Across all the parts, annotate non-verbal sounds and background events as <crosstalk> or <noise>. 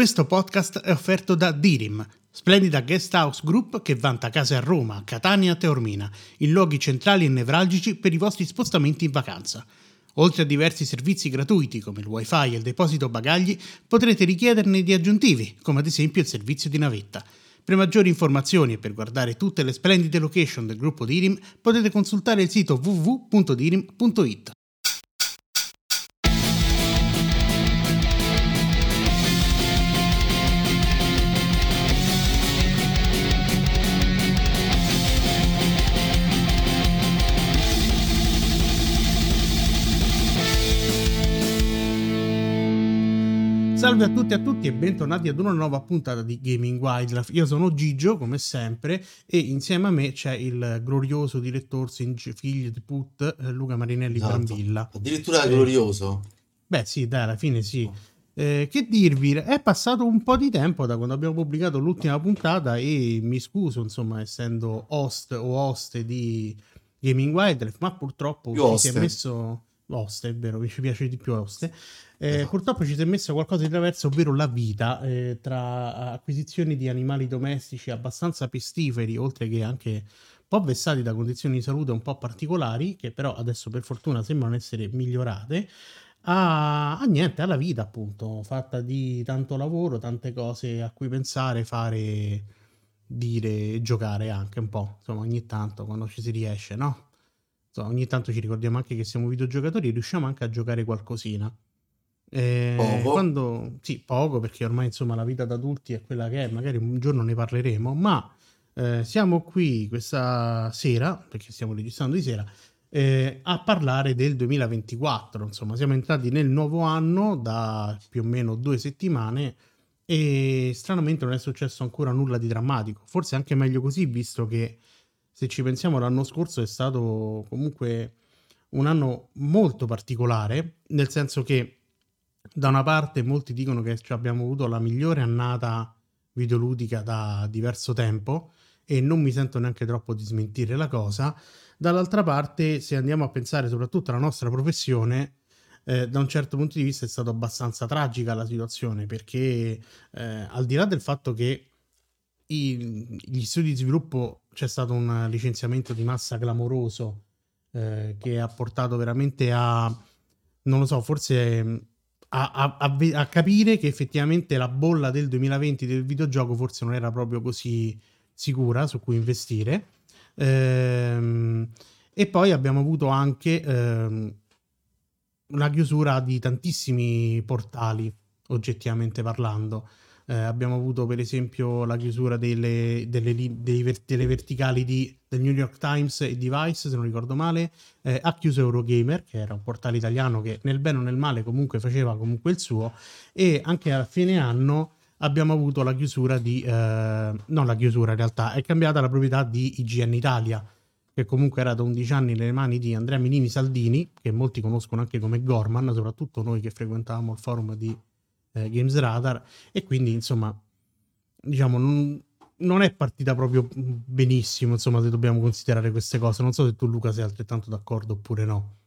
Questo podcast è offerto da Dirim, splendida guest house group che vanta case a Roma, Catania e Teormina, in luoghi centrali e nevralgici per i vostri spostamenti in vacanza. Oltre a diversi servizi gratuiti come il wifi e il deposito bagagli, potrete richiederne di aggiuntivi, come ad esempio il servizio di navetta. Per maggiori informazioni e per guardare tutte le splendide location del gruppo Dirim, potete consultare il sito www.dirim.it. Salve a tutti e a tutti e bentornati ad una nuova puntata di Gaming Wildlife. Io sono Gigio, come sempre, e insieme a me c'è il glorioso direttore figlio di Put, eh, Luca Marinelli esatto. Brambilla. Addirittura eh, glorioso. Beh, sì, dai, alla fine sì. Oh. Eh, che dirvi, è passato un po' di tempo da quando abbiamo pubblicato l'ultima puntata e mi scuso, insomma, essendo host o host di Gaming Wildlife, ma purtroppo ci si è messo... Oste, è vero, ci piace di più Oste. Eh, esatto. Purtroppo ci si è messo qualcosa di traverso, ovvero la vita, eh, tra acquisizioni di animali domestici abbastanza pestiferi, oltre che anche un po' vessati da condizioni di salute un po' particolari, che però adesso per fortuna sembrano essere migliorate, a, a niente, alla vita appunto, fatta di tanto lavoro, tante cose a cui pensare, fare, dire, giocare anche un po', insomma ogni tanto quando ci si riesce, no? Insomma, ogni tanto ci ricordiamo anche che siamo videogiocatori e riusciamo anche a giocare qualcosina. Eh, poco. Quando, sì, poco perché ormai insomma la vita da adulti è quella che è, magari un giorno ne parleremo, ma eh, siamo qui questa sera, perché stiamo registrando di sera, eh, a parlare del 2024. Insomma, siamo entrati nel nuovo anno da più o meno due settimane e stranamente non è successo ancora nulla di drammatico. Forse anche meglio così, visto che se ci pensiamo l'anno scorso è stato comunque un anno molto particolare, nel senso che da una parte molti dicono che abbiamo avuto la migliore annata videoludica da diverso tempo e non mi sento neanche troppo di smentire la cosa. Dall'altra parte, se andiamo a pensare soprattutto alla nostra professione, eh, da un certo punto di vista è stata abbastanza tragica la situazione perché eh, al di là del fatto che i, gli studi di sviluppo c'è stato un licenziamento di massa clamoroso eh, che ha portato veramente a non lo so, forse a, a, a, a, capire che effettivamente la bolla del 2020 del videogioco forse non era proprio così sicura su cui investire. Ehm, e poi abbiamo avuto anche ehm, una chiusura di tantissimi portali, oggettivamente parlando. Eh, abbiamo avuto per esempio la chiusura delle, delle, delle, delle verticali di, del New York Times e Device, se non ricordo male, eh, ha chiuso Eurogamer, che era un portale italiano che nel bene o nel male comunque faceva comunque il suo, e anche a fine anno abbiamo avuto la chiusura di... Eh, non la chiusura in realtà, è cambiata la proprietà di IGN Italia, che comunque era da 11 anni nelle mani di Andrea Minini Saldini, che molti conoscono anche come Gorman, soprattutto noi che frequentavamo il forum di eh, Games Radar e quindi insomma diciamo non, non, è partita proprio benissimo insomma se dobbiamo considerare queste cose non so se tu Luca sei altrettanto d'accordo oppure no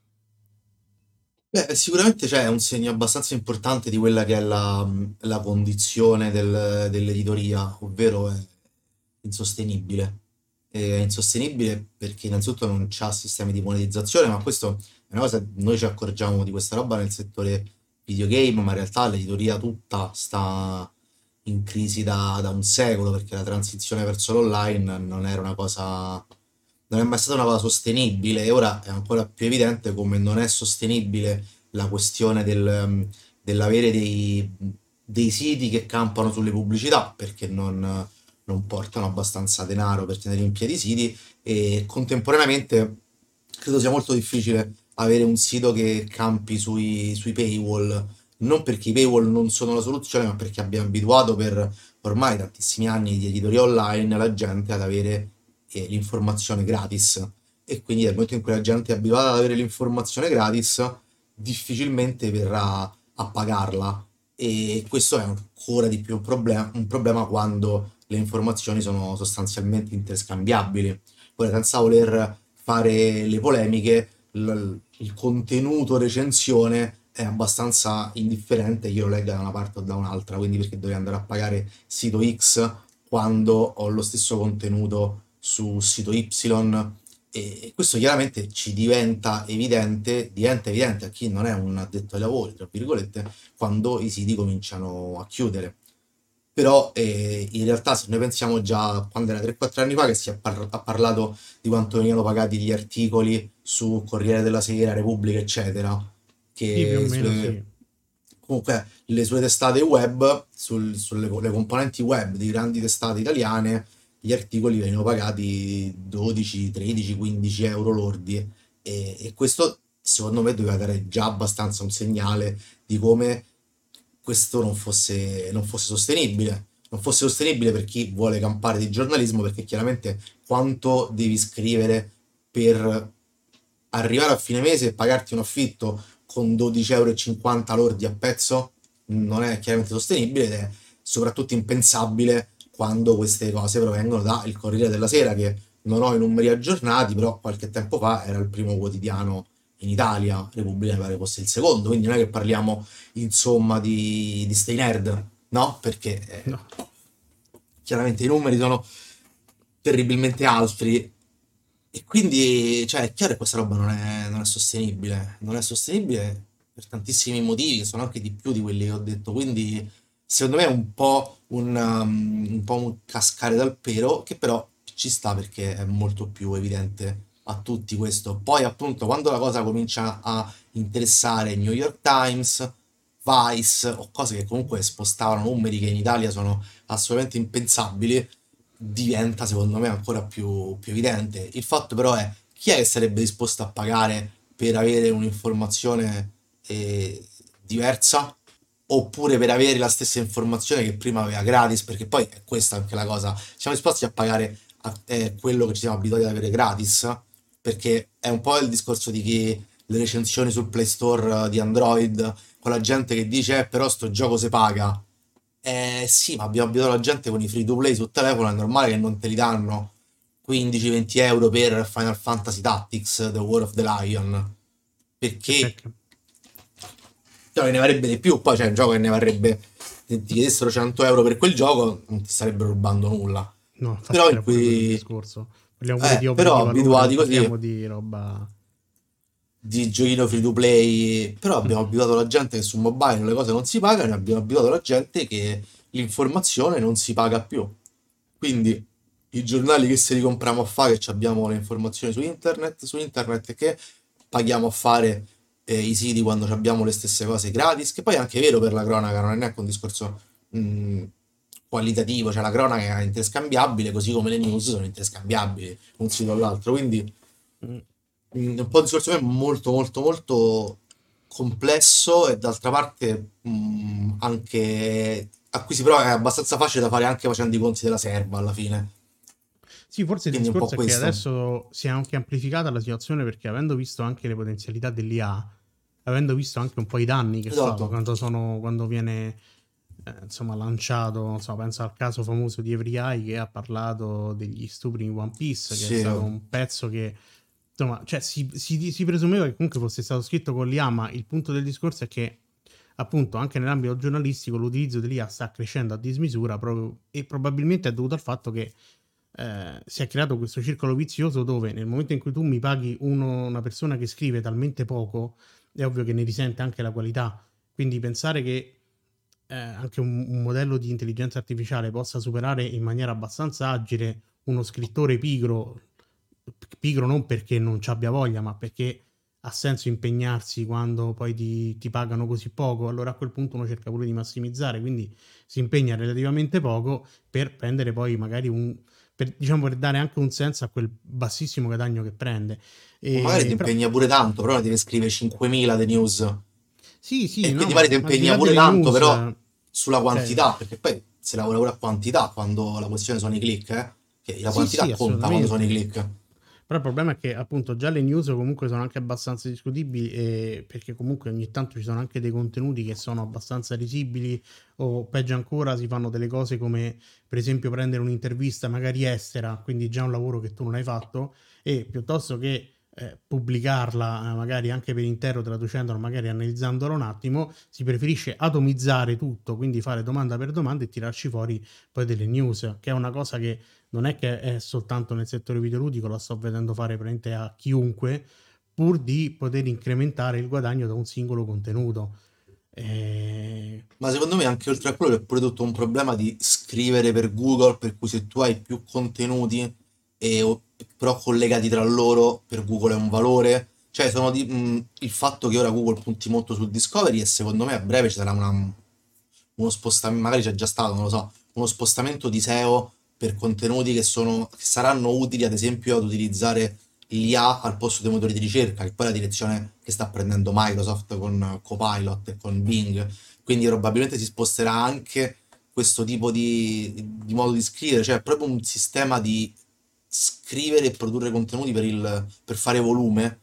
Beh, sicuramente c'è un segno abbastanza importante di quella che è la, la condizione del, dell'editoria, ovvero è insostenibile. È insostenibile perché innanzitutto non c'ha sistemi di monetizzazione, ma questo è una cosa, noi ci accorgiamo di questa roba nel settore videogame, ma in realtà l'editoria tutta sta in crisi da, da un secolo perché la transizione verso l'online non era una cosa non è mai stata una cosa sostenibile. E ora è ancora più evidente come non è sostenibile la questione del, dell'avere dei, dei siti che campano sulle pubblicità perché non, non portano abbastanza denaro per tenere in piedi i siti. E contemporaneamente credo sia molto difficile avere un sito che campi sui, sui paywall, non perché i paywall non sono la soluzione, ma perché abbiamo abituato per ormai tantissimi anni di editoria online la gente ad avere eh, l'informazione gratis. E quindi nel momento in cui la gente è abituata ad avere l'informazione gratis, difficilmente verrà a pagarla. E questo è ancora di più un problema, un problema quando le informazioni sono sostanzialmente interscambiabili. Ora, senza voler fare le polemiche, il contenuto recensione è abbastanza indifferente io lo legga da una parte o da un'altra, quindi perché dovrei andare a pagare sito X quando ho lo stesso contenuto su sito Y e questo chiaramente ci diventa evidente, diventa evidente a chi non è un addetto ai lavori, tra virgolette, quando i siti cominciano a chiudere. Però eh, in realtà se noi pensiamo già quando era 3-4 anni fa che si è par- ha parlato di quanto venivano pagati gli articoli su Corriere della Sera, Repubblica, eccetera, Sì, che meno sulle- sì. comunque le sue testate web, sul- sulle le componenti web di grandi testate italiane, gli articoli venivano pagati 12, 13, 15 euro lordi e, e questo secondo me doveva dare già abbastanza un segnale di come questo non fosse, non fosse sostenibile. Non fosse sostenibile per chi vuole campare di giornalismo, perché chiaramente quanto devi scrivere per arrivare a fine mese e pagarti un affitto con 12,50 euro lordi a pezzo non è chiaramente sostenibile ed è soprattutto impensabile quando queste cose provengono dal Corriere della Sera, che non ho i numeri aggiornati, però qualche tempo fa era il primo quotidiano in Italia, Repubblica mi pare fosse il secondo, quindi non è che parliamo insomma di, di Stay Nerd, no? Perché eh, No. chiaramente i numeri sono terribilmente altri e quindi, cioè, è chiaro che questa roba non è, non è sostenibile, non è sostenibile per tantissimi motivi, che sono anche di più di quelli che ho detto, quindi secondo me è un po' un, um, un po' un cascare dal pero, che però ci sta perché è molto più evidente a tutti questo. Poi appunto quando la cosa comincia a interessare New York Times, Vice o cose che comunque spostavano numeri che in Italia sono assolutamente impensabili, diventa secondo me ancora più, più evidente. Il fatto però è chi è che sarebbe disposto a pagare per avere un'informazione eh, diversa oppure per avere la stessa informazione che prima aveva gratis, perché poi è questa anche la cosa. Siamo disposti a pagare a- eh, quello che ci siamo abituati ad avere gratis, perché è un po' il discorso di chi le recensioni sul Play Store eh, di Android, con la gente che dice, eh, però sto gioco se paga. Eh sì, ma abbiamo abituato la gente con i free to play sul telefono, è normale che non te li danno 15-20 euro per Final Fantasy Tactics, The War of the Lion, perché cioè, ne varrebbe di più, poi c'è un gioco che ne varrebbe, se ti chiedessero 100 euro per quel gioco, non ti starebbero rubando nulla. No, Però in il cui, discorso. Parliamo pure di eh, opere però di valore, abituati così, parliamo di roba... di giochino free to play, però Mm. abbiamo <laughs> abituato la gente che su mobile le cose non si pagano abbiamo abituato la gente che l'informazione non si paga più. Quindi i giornali che se li compriamo a fare, che abbiamo le informazioni su internet, su internet che paghiamo a fare eh, i siti quando abbiamo le stesse cose gratis, che poi è anche vero per la cronaca, non è neanche un discorso mh, qualitativo, cioè la cronaca è interscambiabile, così come le news sono interscambiabili un sito all'altro, quindi Mm. un po' un discorso molto molto molto complesso e d'altra parte mh, anche a cui si prova è abbastanza facile da fare anche facendo i conti della serva alla fine. Sì, forse il Quindi po' discorso è che questo. adesso si è anche amplificata la situazione perché avendo visto anche le potenzialità dell'IA, avendo visto anche un po' i danni che fa Esatto. quando, sono, quando viene eh, insomma lanciato, so, penso al caso famoso di EveryEye che ha parlato degli stupri in One Piece, che è Sì, stato oh. un pezzo che insomma, cioè, si, si- si presumeva che comunque fosse stato scritto con l'IA, ma il punto del discorso è che appunto anche nell'ambito giornalistico l'utilizzo dell'IA sta crescendo a dismisura proprio, e probabilmente è dovuto al fatto che eh, si è creato questo circolo vizioso dove nel momento in cui tu mi paghi uno- una persona che scrive talmente poco, è ovvio che ne risente anche la qualità. Quindi pensare che eh, anche un, un modello di intelligenza artificiale possa superare in maniera abbastanza agile uno scrittore pigro, pigro non perché non ci abbia voglia, ma perché ha senso impegnarsi quando poi ti, ti pagano così poco, allora a quel punto uno cerca pure di massimizzare, quindi si impegna relativamente poco per prendere poi magari un, per, diciamo per dare anche un senso a quel bassissimo guadagno che prende. O magari ti E, però, impegna pure tanto, però ne devi scrivere 5.000 di news. sì, sì, E no, quindi ma, magari ti impegna pure tanto, news, però eh, sulla quantità, perché poi si lavora pure a quantità quando la questione sono i click, eh? Che la sì, quantità sì, conta quando sono i click. Però il problema è che appunto già le news comunque sono anche abbastanza discutibili e perché comunque ogni tanto ci sono anche dei contenuti che sono abbastanza risibili o peggio ancora si fanno delle cose come per esempio prendere un'intervista magari estera, quindi già un lavoro che tu non hai fatto e piuttosto che eh, pubblicarla eh, magari anche per intero, traducendola, magari analizzandola un attimo, si preferisce atomizzare tutto, quindi fare domanda per domanda e tirarci fuori poi delle news, che è una cosa che non è che è soltanto nel settore videoludico, la sto vedendo fare praticamente a chiunque, pur di poter incrementare il guadagno da un singolo contenuto. E... Ma secondo me anche oltre a quello è pure tutto un problema di scrivere per Google, per cui se tu hai più contenuti e, però collegati tra loro, per Google è un valore. Cioè, sono di, mh, il fatto che ora Google punti molto sul discovery e secondo me a breve ci sarà una, uno spostamento, magari c'è già stato, non lo so, uno spostamento di SEO per contenuti che, sono, che saranno utili ad esempio ad utilizzare l'IA al posto dei motori di ricerca, che poi è la direzione che sta prendendo Microsoft con Copilot e con Bing. Quindi probabilmente si sposterà anche questo tipo di, di modo di scrivere, cioè proprio un sistema di scrivere e produrre contenuti per, il, per fare volume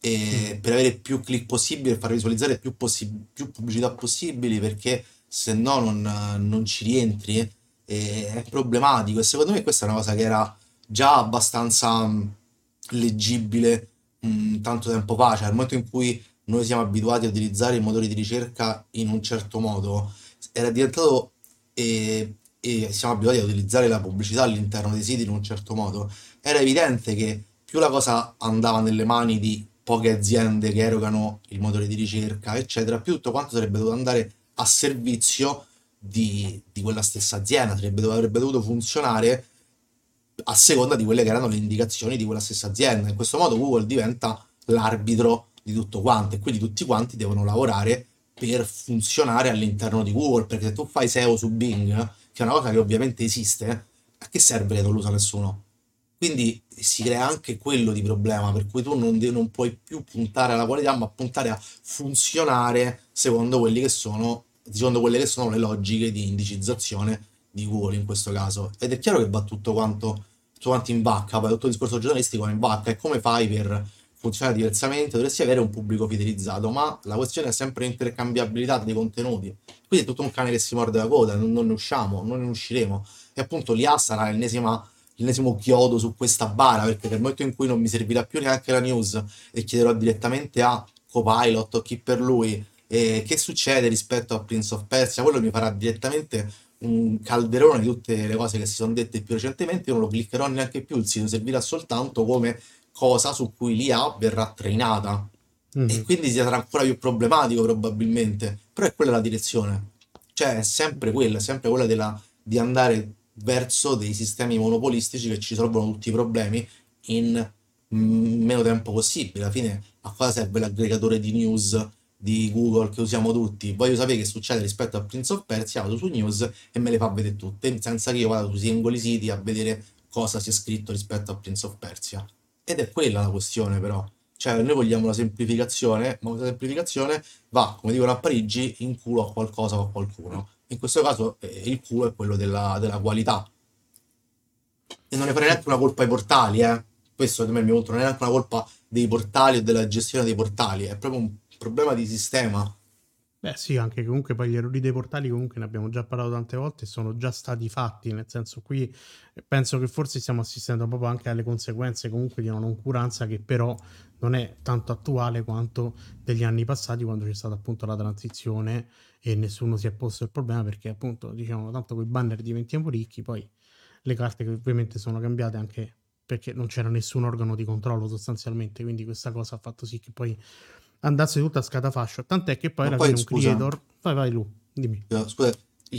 e mm. per avere più click possibili e far visualizzare più, possi- più pubblicità possibili perché se no non, non ci rientri e è problematico e secondo me questa è una cosa che era già abbastanza leggibile mh, tanto tempo fa, cioè al momento in cui noi siamo abituati a utilizzare i motori di ricerca in un certo modo, era diventato e, e siamo abituati a utilizzare la pubblicità all'interno dei siti in un certo modo, era evidente che più la cosa andava nelle mani di poche aziende che erogano il motore di ricerca, eccetera, più tutto quanto sarebbe dovuto andare a servizio di, di quella stessa azienda, sarebbe, avrebbe dovuto funzionare a seconda di quelle che erano le indicazioni di quella stessa azienda. In questo modo Google diventa l'arbitro di tutto quanto e quindi tutti quanti devono lavorare per funzionare all'interno di Google, perché se tu fai SEO su Bing, che è una cosa che ovviamente esiste, a che serve che non lo usa nessuno? Quindi si crea anche quello di problema, per cui tu non, non puoi più puntare alla qualità, ma puntare a funzionare secondo, quelli che sono, secondo quelle che sono le logiche di indicizzazione di Google in questo caso. Ed è chiaro che va tutto quanto, tutto quanto in vacca, poi tutto il discorso giornalistico va in vacca. E come fai per funzionare diversamente? Dovresti avere un pubblico fidelizzato, ma la questione è sempre intercambiabilità dei contenuti. Quindi è tutto un cane che si morde la coda, non, non ne usciamo, non ne usciremo. E appunto l'IA sarà l'ennesima l'ennesimo chiodo su questa bara perché nel momento in cui non mi servirà più neanche la news e chiederò direttamente a Copilot o chi per lui eh, che succede rispetto a Prince of Persia quello mi farà direttamente un calderone di tutte le cose che si sono dette più recentemente, io non lo cliccherò neanche più, il sito servirà soltanto come cosa su cui l'IA verrà trainata. Mm-hmm. E quindi sarà ancora più problematico probabilmente, però è quella la direzione. Cioè è sempre quella, è sempre quella della, di andare verso dei sistemi monopolistici che ci risolvono tutti i problemi in meno tempo possibile. Alla fine a cosa serve l'aggregatore di news di Google che usiamo tutti, voglio sapere che succede rispetto a Prince of Persia, vado su news e me le fa vedere tutte, senza che io vada sui singoli siti a vedere cosa si è scritto rispetto a Prince of Persia. Ed è quella la questione però. Cioè, noi vogliamo la semplificazione, ma questa semplificazione va, come dicono a Parigi, in culo a qualcosa o a qualcuno. In questo caso eh, il culo è quello della, della qualità. E non ne farei neanche una colpa ai portali, eh. Questo me il mio punto, non è neanche una colpa dei portali o della gestione dei portali, è proprio un problema di sistema. Beh sì, anche comunque poi gli errori dei portali comunque ne abbiamo già parlato tante volte, sono già stati fatti, nel senso qui penso che forse stiamo assistendo proprio anche alle conseguenze comunque di una noncuranza che però non è tanto attuale quanto degli anni passati quando c'è stata appunto la transizione e nessuno si è posto il problema perché appunto diciamo tanto con i banner diventiamo ricchi, poi le carte che ovviamente sono cambiate anche perché non c'era nessun organo di controllo sostanzialmente, quindi questa cosa ha fatto sì che poi andasse tutta a scatafascio. Tant'è che poi alla fine un creator. Vai, vai, Lu, dimmi. Scusa,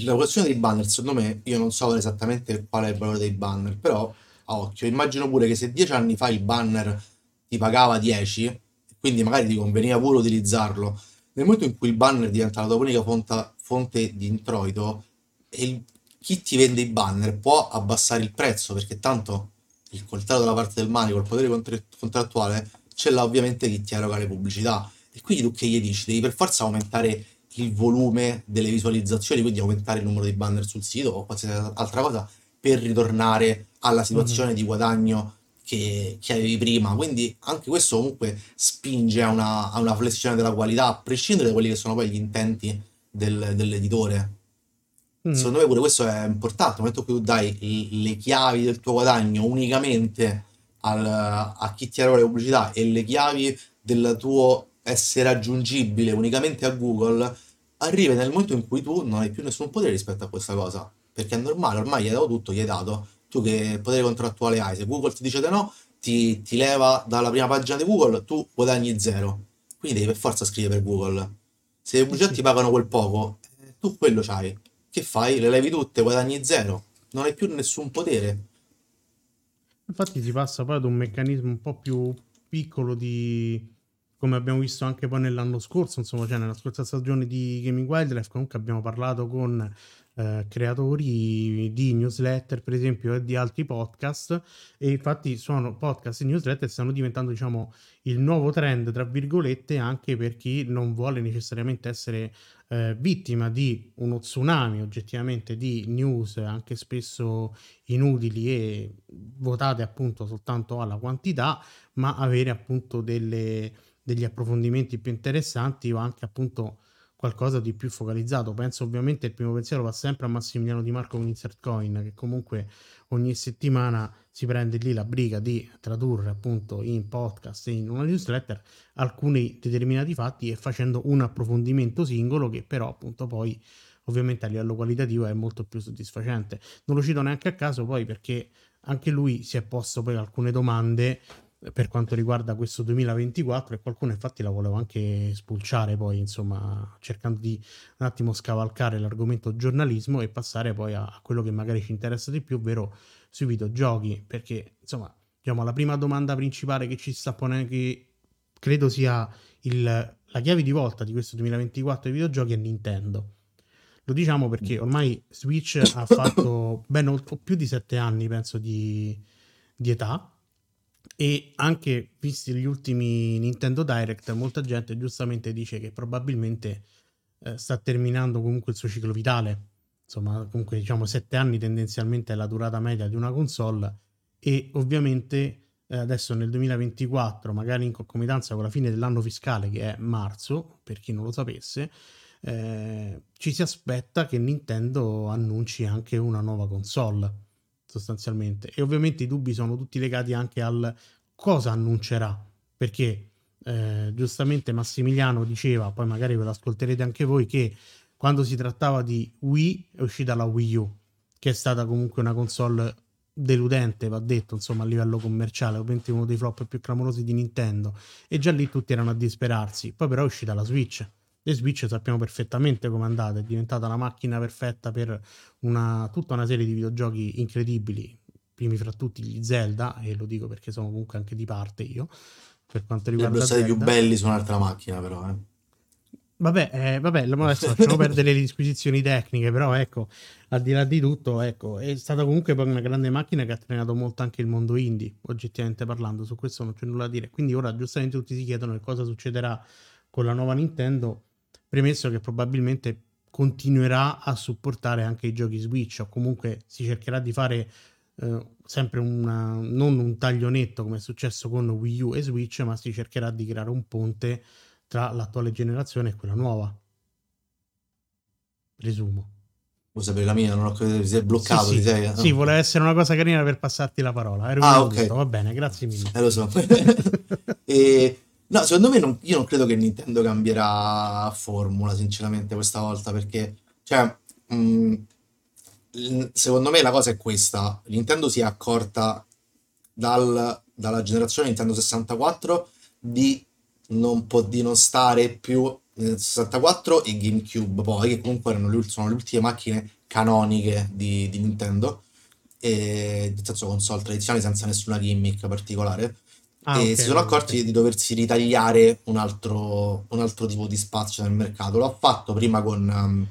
la questione dei banner, secondo me, io non so esattamente qual è il valore dei banner, però a occhio, immagino pure che se dieci anni fa il banner ti pagava 10, quindi magari ti conveniva pure utilizzarlo, nel momento in cui il banner diventa la tua unica fonte, fonte di introito, il, chi ti vende i banner può abbassare il prezzo perché tanto il coltello dalla parte del manico, il potere contrattuale, ce l'ha ovviamente chi ti eroga le pubblicità. E quindi tu che gli dici? Devi per forza aumentare il volume delle visualizzazioni, quindi aumentare il numero di banner sul sito o qualsiasi altra cosa per ritornare alla situazione mm-hmm. di guadagno che, che, avevi prima. Quindi anche questo comunque spinge a una, a una, flessione della qualità, a prescindere da quelli che sono poi gli intenti del, dell'editore. Mm. Secondo me pure questo è importante, nel momento in cui tu dai le chiavi del tuo guadagno unicamente al, a chi ti eroga le pubblicità e le chiavi del tuo essere raggiungibile unicamente a Google, arrivi nel momento in cui tu non hai più nessun potere rispetto a questa cosa. Perché è normale, ormai gli hai dato tutto, gli hai dato. Tu che potere contrattuale hai? Se Google ti dice di no, ti, ti leva dalla prima pagina di Google, tu guadagni zero. Quindi devi per forza scrivere per Google. Se i progetti pagano quel poco, eh, tu quello c'hai. Che fai? Le levi tutte, guadagni zero. Non hai più nessun potere. Infatti si passa poi ad un meccanismo un po' più piccolo di... come abbiamo visto anche poi nell'anno scorso, insomma, cioè nella scorsa stagione di Gaming Wildlife, comunque abbiamo parlato con eh, creatori di newsletter, per esempio, e di altri podcast. E infatti sono podcast e newsletter stanno diventando, diciamo, il nuovo trend, tra virgolette, anche per chi non vuole necessariamente essere eh, vittima di uno tsunami oggettivamente di news, anche spesso inutili e votate appunto soltanto alla quantità, ma avere appunto delle, degli approfondimenti più interessanti o anche appunto qualcosa di più focalizzato. Penso ovviamente il primo pensiero va sempre a Massimiliano Di Marco con Insert Coin, che comunque ogni settimana si prende lì la briga di tradurre appunto in podcast e in una newsletter alcuni determinati fatti e facendo un approfondimento singolo che però appunto poi ovviamente a livello qualitativo è molto più soddisfacente. Non lo cito neanche a caso poi perché anche lui si è posto poi alcune domande per quanto riguarda questo 2024 e qualcuno infatti la volevo anche spulciare poi insomma cercando di un attimo scavalcare l'argomento giornalismo e passare poi a, a quello che magari ci interessa di più ovvero sui videogiochi perché insomma diciamo la prima domanda principale che ci sta ponendo che credo sia il, la chiave di volta di questo 2024 dei videogiochi è Nintendo. Lo diciamo perché ormai Switch ha <coughs> fatto ben più di sette anni penso di, di età e anche visti gli ultimi Nintendo Direct, molta gente giustamente dice che probabilmente eh, sta terminando comunque il suo ciclo vitale. Insomma, comunque diciamo 7 anni tendenzialmente è la durata media di una console e ovviamente eh, adesso nel 2024, magari in concomitanza con la fine dell'anno fiscale che è marzo, per chi non lo sapesse, eh, ci si aspetta che Nintendo annunci anche una nuova console sostanzialmente. E ovviamente i dubbi sono tutti legati anche al cosa annuncerà, perché eh, giustamente Massimiliano diceva, poi magari ve lo ascolterete anche voi, che quando si trattava di Wii è uscita la Wii U, che è stata comunque una console deludente, va detto, insomma, a livello commerciale, ovviamente uno dei flop più clamorosi di Nintendo, e già lì tutti erano a disperarsi. Poi però è uscita la Switch, e Switch sappiamo perfettamente come è andata, è diventata la macchina perfetta per una, tutta una serie di videogiochi incredibili, primi fra tutti gli Zelda, e lo dico perché sono comunque anche di parte io, per quanto riguarda... Sono stati più belli su un'altra macchina però, eh. Vabbè, eh, vabbè, adesso lasciamo <laughs> perdere le disquisizioni tecniche, però ecco, al di là di tutto, ecco, è stata comunque poi una grande macchina che ha trainato molto anche il mondo indie, oggettivamente parlando, su questo non c'è nulla da dire. Quindi ora giustamente tutti si chiedono cosa succederà con la nuova Nintendo premesso che probabilmente continuerà a supportare anche i giochi Switch o comunque si cercherà di fare eh, sempre una, non un taglio netto come è successo con Wii U e Switch, ma si cercherà di creare un ponte tra l'attuale generazione e quella nuova. Presumo. Vuoi sapere la mia? Non ho ti sei bloccato. Sì, sì. Sei... sì voleva essere una cosa carina per passarti la parola. Ero ah, ok. Va bene, grazie mille. Eh, lo so. <laughs> e No, secondo me non, io non credo che Nintendo cambierà formula, sinceramente, questa volta, perché, cioè, mh, secondo me la cosa è questa. Nintendo si è accorta dal- dalla generazione Nintendo 64 di non, po- di non stare più nel 64 e GameCube, poi, che comunque erano le, sono le ultime macchine canoniche di, di Nintendo, e, nel senso console tradizionali senza nessuna gimmick particolare. Ah, e okay, si sono accorti okay. di doversi ritagliare un altro, un altro, tipo di spazio nel mercato. L'ho fatto prima con, um,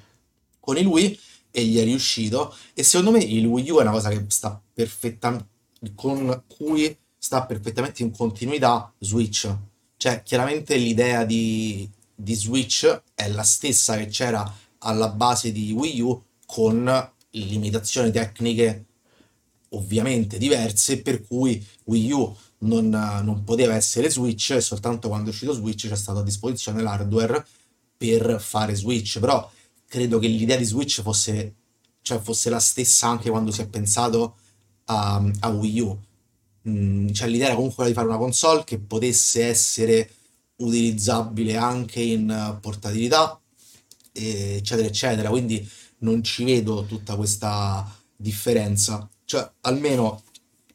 con il Wii e gli è riuscito. E secondo me il Wii U è una cosa che sta perfettamente con cui sta perfettamente in continuità Switch. Cioè, chiaramente l'idea di, di Switch è la stessa che c'era alla base di Wii U con limitazioni tecniche ovviamente diverse, per cui Wii U non, non poteva essere Switch e soltanto quando è uscito Switch c'è stato a disposizione l'hardware per fare Switch, però credo che l'idea di Switch fosse, cioè fosse la stessa anche quando si è pensato a, a Wii U. mh, cioè l'idea era comunque quella di fare una console che potesse essere utilizzabile anche in portatilità, eccetera, eccetera. Quindi non ci vedo tutta questa differenza. Cioè, almeno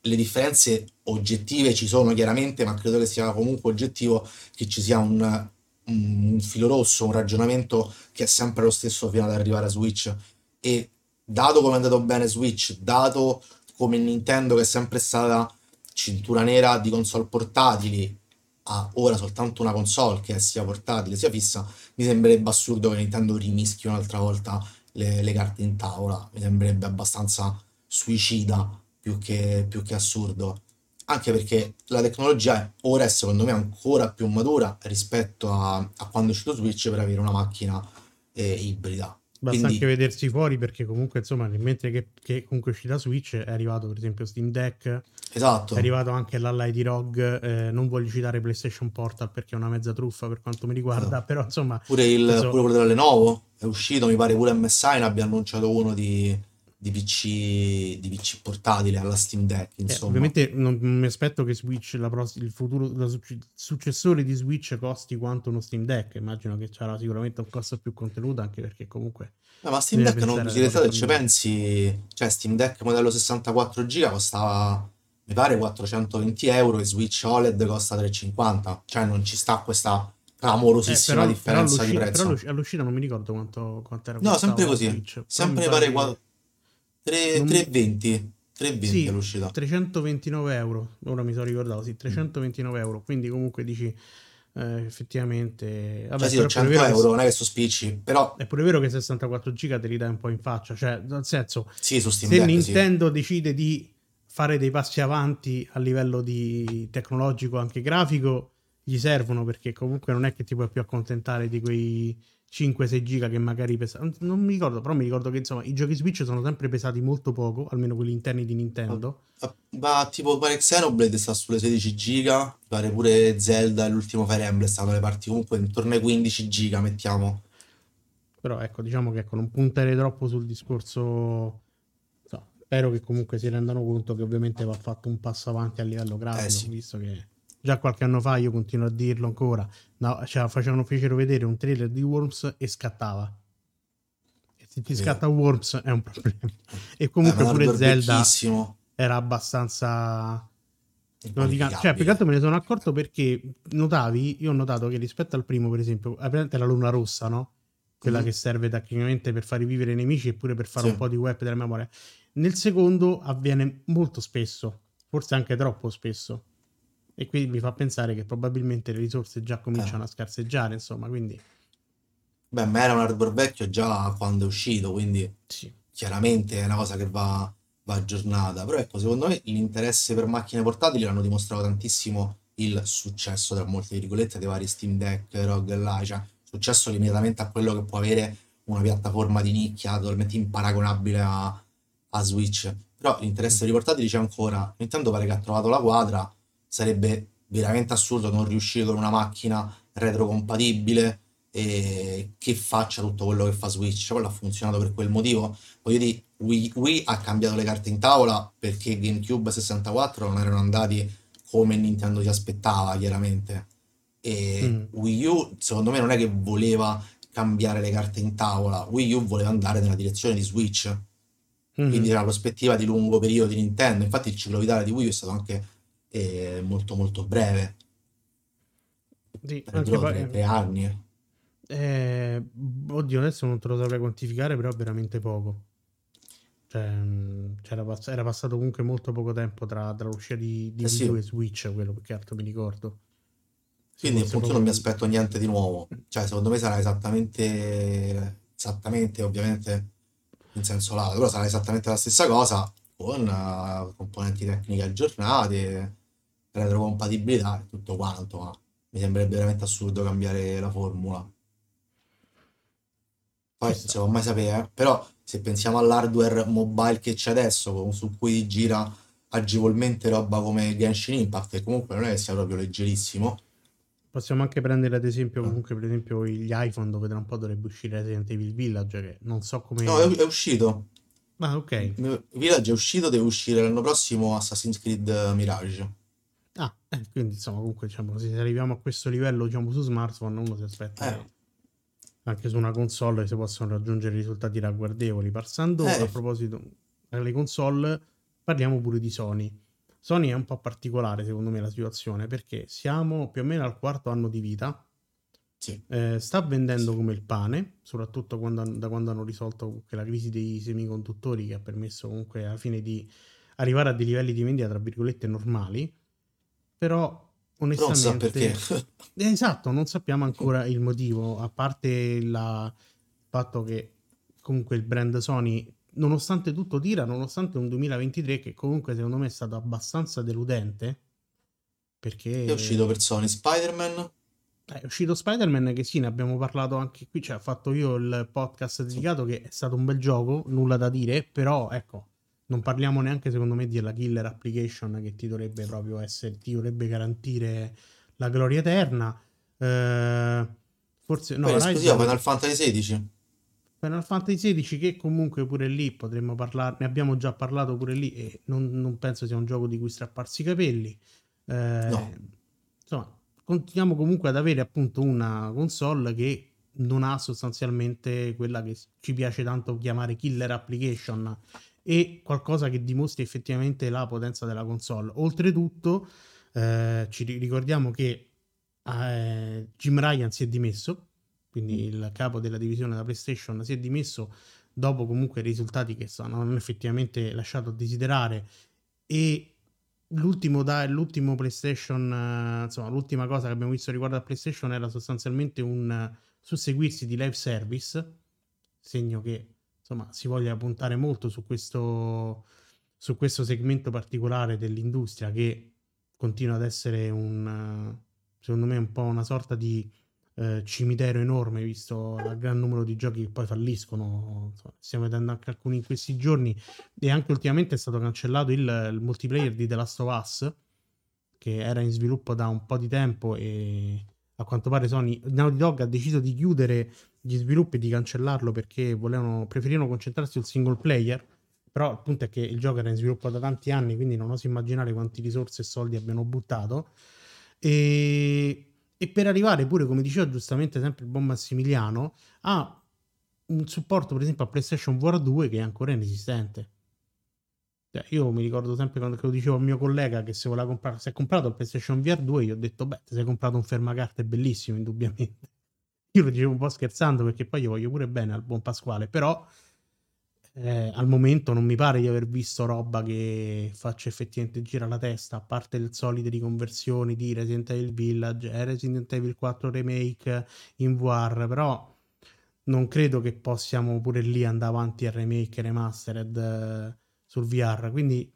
le differenze oggettive ci sono chiaramente, ma credo che sia comunque oggettivo che ci sia un, un filo rosso, un ragionamento che è sempre lo stesso fino ad arrivare a Switch. E dato come è andato bene Switch, dato come Nintendo che è sempre stata cintura nera di console portatili, ha ora soltanto una console che è sia portatile sia fissa, mi sembrerebbe assurdo che Nintendo rimischi un'altra volta le, le carte in tavola. Mi sembrerebbe abbastanza suicida più che, più che assurdo. Anche perché la tecnologia ora è secondo me ancora più matura rispetto a, a quando è uscito Switch per avere una macchina eh, ibrida. Basta Quindi, anche vedersi fuori perché comunque insomma mentre che, che comunque è uscita Switch è arrivato per esempio Steam Deck, è esatto, arrivato anche l'Allied Rogue, eh, non voglio citare PlayStation Portal perché è una mezza truffa per quanto mi riguarda, esatto. però insomma Pure, il, adesso- pure quello della Lenovo è uscito, mi pare pure MSI ne abbia annunciato uno di, di PC, di PC portatile alla Steam Deck, Eh, insomma. ovviamente non mi aspetto che Switch, la pross- il futuro, il suc- successore di Switch costi quanto uno Steam Deck. Immagino che sarà sicuramente un costo più contenuto, anche perché comunque Eh, ma Steam Deck, non, in realtà se ci pensi, cioè Steam Deck modello 64 giga costava, mi pare, 420 euro e Switch OLED costa 350, cioè non ci sta questa Eh, clamorosissima però, però differenza di però prezzo. all'usci- all'uscita non mi ricordo quanto, quanto era No, sempre così, Switch. Però sempre mi pare pare che qua- tre- non- 320, 320 Sì, all'uscita. 329 euro. Ora mi sono ricordato, Mm. sì, 329 euro. Quindi comunque dici eh, effettivamente... Vabbè, Cioè sì, però è 100 pure vero che euro, non è che sono spicci, però È pure vero che 64 giga te li dai un po' in faccia, cioè, nel senso, sì, se Deck sì. Nintendo decide di fare dei passi avanti a livello di tecnologico, anche grafico, gli servono perché comunque non è che ti puoi più accontentare di quei 5-6 giga che magari pesano. Non mi ricordo, però mi ricordo che insomma i giochi Switch sono sempre pesati molto poco, almeno quelli interni di Nintendo. Ma tipo pare Xenoblade sta sulle 16 giga, pare pure Zelda e l'ultimo Fire Emblem stanno le parti comunque intorno ai 15 giga, mettiamo. Però ecco, diciamo che ecco, non punterei troppo sul discorso. no, spero che comunque si rendano conto che ovviamente va fatto un passo avanti a livello grafico, Eh sì. visto che già qualche anno fa io continuo a dirlo ancora. No, cioè, facevano, fecero vedere un trailer di Worms e scattava. E se ti scatta Worms è un problema. E Eh, comunque pure Zelda era abbastanza Cioè, più che altro me ne sono accorto perché notavi, io ho notato che rispetto al primo, per esempio, presente la luna rossa, no? Quella Mhm. che serve tecnicamente per far rivivere i nemici e pure per fare Sì. un po' di web della memoria. Nel secondo avviene molto spesso, forse anche troppo spesso. E quindi mi fa pensare che probabilmente le risorse già cominciano Eh. a scarseggiare, insomma, quindi Beh, ma era un hardware vecchio già quando è uscito, quindi sì. chiaramente è una cosa che va, va aggiornata. Però ecco, secondo me l'interesse per macchine portatili l'hanno dimostrato tantissimo il successo, tra molte virgolette, dei vari Steam Deck, ROG e là, cioè successo limitatamente a quello che può avere una piattaforma di nicchia totalmente imparagonabile a, a Switch. Però l'interesse per i portatili c'è ancora. Nintendo pare che ha trovato la quadra, sarebbe veramente assurdo non riuscire con una macchina retrocompatibile e che faccia tutto quello che fa Switch. Quello ha funzionato per quel motivo. Voglio dire, Wii, Wii ha cambiato le carte in tavola perché GameCube e 64 non erano andati come Nintendo si aspettava, chiaramente. E Mm. Wii U, secondo me, non è che voleva cambiare le carte in tavola. Wii U voleva andare nella direzione di Switch. Mhm. Quindi era una prospettiva di lungo periodo di Nintendo. Infatti il ciclo vitale di Wii U è stato anche eh, molto molto breve. Sì, Tre, anche due, poi, tre- tre anni. Eh, oddio, adesso non te lo saprei quantificare, però veramente poco. Cioè, pass- era passato comunque molto poco tempo tra, tra l'uscita di, di Eh sì. E Switch, quello che altro mi ricordo. Se Quindi appunto non mi aspetto niente di nuovo. Cioè, secondo me sarà esattamente, esattamente, ovviamente, in senso lato, però sarà esattamente la stessa cosa con eh, componenti tecniche aggiornate, retrocompatibilità e tutto quanto, ma mi sembrerebbe veramente assurdo cambiare la formula. Poi non si può mai sapere, eh. Però se pensiamo all'hardware mobile che c'è adesso, su cui gira agevolmente roba come Genshin Impact, che comunque non è che sia proprio leggerissimo. Possiamo anche prendere ad esempio, Ah. comunque, per esempio, gli iPhone dove tra un po' dovrebbe uscire Resident Evil Village, che non so come... No, è, è uscito. Ah, ok. Village è uscito, deve uscire l'anno prossimo Assassin's Creed Mirage. Eh, quindi insomma, comunque diciamo, se arriviamo a questo livello diciamo, su smartphone, uno si aspetta Eh, che anche su una console si possono raggiungere risultati ragguardevoli. Passando a eh, proposito alle console, parliamo pure di Sony. Sony è un po' particolare secondo me la situazione perché siamo più o meno al quarto anno di vita. sì, Eh, sta vendendo come il pane, soprattutto quando- da quando hanno risolto la crisi dei semiconduttori che ha permesso comunque alla fine di arrivare a dei livelli di vendita tra virgolette normali. Però però non perché. onestamente, <laughs> eh, esatto, non sappiamo ancora il motivo, a parte la- il fatto che comunque il brand Sony, nonostante tutto, tira, nonostante un 2023 che comunque secondo me è stato abbastanza deludente, Che è uscito perché per Sony Spider-Man? eh, è uscito Spider-Man che sì, ne abbiamo parlato anche qui, cioè ho fatto io il podcast dedicato che è stato un bel gioco, nulla da dire, però ecco, non parliamo neanche secondo me della killer application che ti dovrebbe proprio essere, ti dovrebbe garantire la gloria eterna. Eh, forse no, esclusiva Rise Final Fantasy XVI. Final Fantasy XVI che comunque pure lì potremmo parlare, ne abbiamo già parlato pure lì e non, non penso sia un gioco di cui strapparsi i capelli. Eh, No, insomma, continuiamo comunque ad avere appunto una console che non ha sostanzialmente quella che ci piace tanto chiamare killer application e qualcosa che dimostri effettivamente la potenza della console. Oltretutto, eh, ci ri- ricordiamo che eh, Jim Ryan si è dimesso, quindi il capo della divisione della PlayStation si è dimesso dopo comunque risultati che sono, hanno effettivamente lasciato a desiderare e l'ultimo, da, l'ultimo PlayStation, eh, insomma l'ultima cosa che abbiamo visto riguardo a PlayStation era sostanzialmente un susseguirsi di live service, segno che insomma si voglia puntare molto su questo, su questo segmento particolare dell'industria che continua ad essere un, secondo me, un po' una sorta di eh, cimitero enorme, visto il gran numero di giochi che poi falliscono. Insomma, stiamo vedendo anche alcuni in questi giorni. E anche ultimamente è stato cancellato il, il multiplayer di The Last of Us, che era in sviluppo da un po' di tempo e a quanto pare Sony, Naughty Dog ha deciso di chiudere gli sviluppi di cancellarlo perché volevano, preferivano concentrarsi sul single player. Però il punto è che il gioco era in sviluppo da tanti anni, quindi non oso immaginare quanti risorse e soldi abbiano buttato. E, e per arrivare pure, come diceva giustamente sempre il buon Massimiliano, a un supporto per esempio a PlayStation VR 2 che è ancora inesistente. Cioè, io mi ricordo sempre quando lo dicevo al mio collega che se voleva comprare, si è comprato il PlayStation VR 2, io ho detto, beh, ti sei comprato un fermacarte bellissimo, indubbiamente. Io lo dicevo un po' scherzando perché poi io voglio pure bene al buon Pasquale, però eh, al momento non mi pare di aver visto roba che faccia effettivamente girare la testa, a parte le solite riconversioni di Resident Evil Village e Resident Evil 4 Remake in VR, però non credo che possiamo pure lì andare avanti a remake remastered eh, sul VR. Quindi,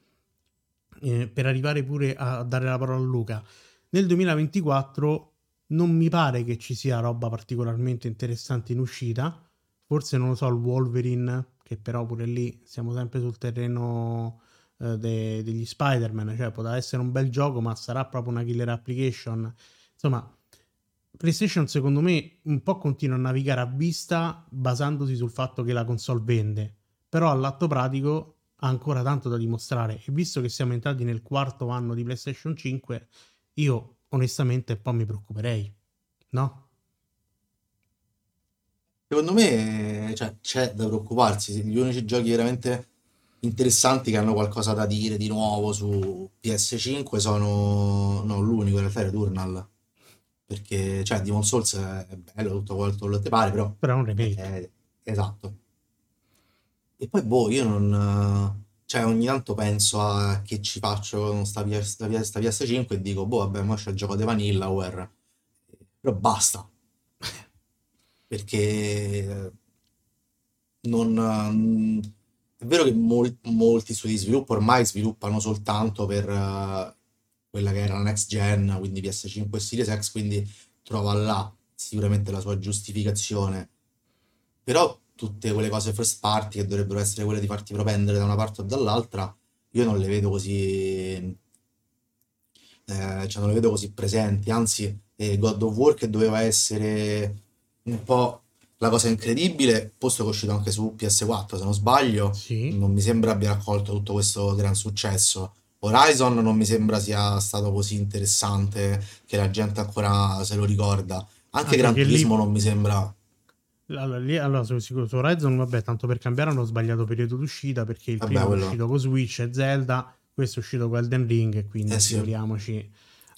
eh, per arrivare pure a dare la parola a Luca, nel 2024 non mi pare che ci sia roba particolarmente interessante in uscita. Forse non lo so, il Wolverine, che però pure lì siamo sempre sul terreno eh, de- degli Spider-Man, cioè potrà essere un bel gioco, ma sarà proprio una killer application. Insomma, PlayStation secondo me un po' continua a navigare a vista basandosi sul fatto che la console vende, però all'atto pratico ha ancora tanto da dimostrare e visto che siamo entrati nel quarto anno di PlayStation 5, io onestamente un po' mi preoccuperei, no? secondo me cioè, c'è da preoccuparsi. Gli unici giochi veramente interessanti che hanno qualcosa da dire di nuovo su PS5 sono... No, l'unico in realtà è Returnal. Perché, cioè, Demon Souls è bello, tutto quanto lo te pare, però... Però è un remake. è- esatto. E poi, boh, io non... Cioè, ogni tanto penso a che ci faccio con sta, PS, sta, PS sta PS5 e dico, boh, vabbè, ma c'è il gioco di Vanillaware. Però basta, <laughs> perché eh, non... mm, È vero che mol- molti studi di sviluppo ormai sviluppano soltanto per eh, quella che era la next gen, quindi PS5 e Series X, quindi trova là sicuramente la sua giustificazione. Però tutte quelle cose first party che dovrebbero essere quelle di farti propendere da una parte o dall'altra, io non le vedo così, eh, cioè non le vedo così presenti. Anzi, eh, God of War che doveva essere un po' la cosa incredibile, posto che è uscito anche su PS4 se non sbaglio, Sì. non mi sembra abbia raccolto tutto questo gran successo. Horizon non mi sembra sia stato così interessante che la gente ancora se lo ricorda. Anche Anche Gran Turismo lì non mi sembra... allora, lì- allora, su, su su Horizon, vabbè, tanto per cambiare hanno sbagliato periodo d'uscita perché il Vabbè, primo è quello... uscito con Switch e Zelda, questo è uscito con Elden Ring e quindi Eh sì. figuriamoci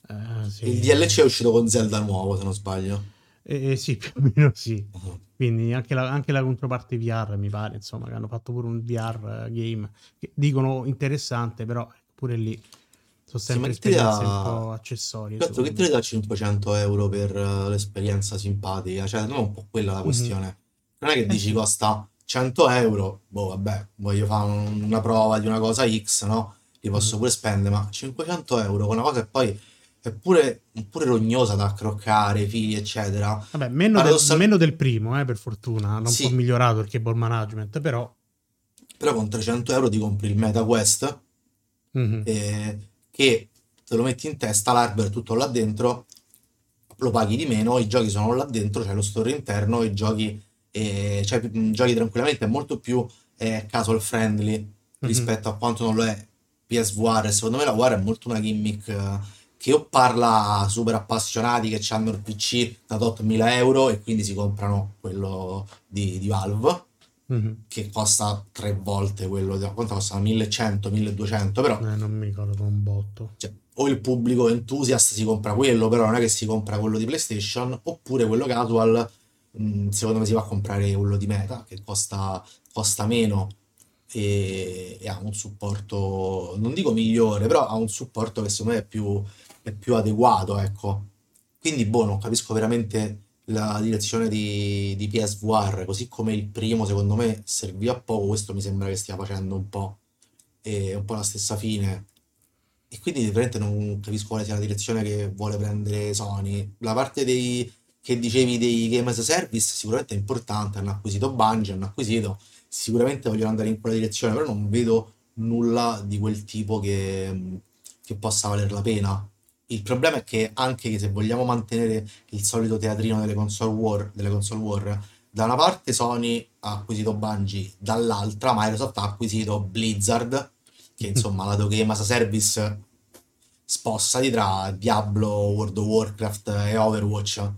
eh, Il se... DLC è uscito con Zelda nuovo, se non sbaglio. Eh, eh, sì, <laughs> più o meno sì. Mhm. Quindi anche la, anche la controparte VR mi pare, insomma, che hanno fatto pure un VR game che dicono interessante, però pure lì sono Sì, sempre ne esperienze un dà... po' accessorie, Cazzo, che te ne me. dà 500 euro per eh, l'esperienza simpatica? Cioè, non è un po' quella la Mhm. questione. Non è che Eh dici sì. costa 100 euro, boh, vabbè, voglio fare un- una prova di una cosa X, no? Li posso Mhm. pure spendere, ma 500 euro con una cosa che poi è pure, pure rognosa da accroccare, fili, eccetera. Vabbè, meno del, Paradossal... meno del primo, eh, per fortuna, un po' Sì, migliorato il cable management, però... però con 300 euro ti compri il MetaQuest Mhm. eh, che te lo metti in testa, l'hardware è tutto là dentro, lo paghi di meno, i giochi sono là dentro, c'è lo store interno, i giochi, eh, cioè, giochi tranquillamente, è molto più eh, casual friendly Mhm. rispetto a quanto non lo è PSVR. Secondo me la VR è molto una gimmick eh, che o parla a super appassionati che hanno il PC da tot mila euro e quindi si comprano quello di, di Valve, Mhm. che costa tre volte quello, di- quanto costa? 1100, 1200, però Eh, non mi ricordo un botto. cioè, o il pubblico enthusiast si compra quello, però non è che si compra quello di PlayStation, oppure quello casual, mh, secondo me si va a comprare quello di Meta, che costa, costa meno e, e ha un supporto, non dico migliore, però ha un supporto che secondo me è più, è più adeguato, ecco. Quindi, boh, non capisco veramente la direzione di, di PSVR, così come il primo, secondo me, serviva poco, questo mi sembra che stia facendo un po', e un po' la stessa fine. E quindi veramente non capisco quale sia la direzione che vuole prendere Sony. La parte dei, che dicevi dei game as a service sicuramente è importante, hanno acquisito Bungie, hanno acquisito, sicuramente vogliono andare in quella direzione, però non vedo nulla di quel tipo che, che possa valer la pena. Il problema è che anche se vogliamo mantenere il solito teatrino delle console war, delle console war, da una parte Sony ha acquisito Bungie, dall'altra Microsoft ha acquisito Blizzard, che <laughs> insomma lato game as a service spossati tra Diablo, World of Warcraft e Overwatch.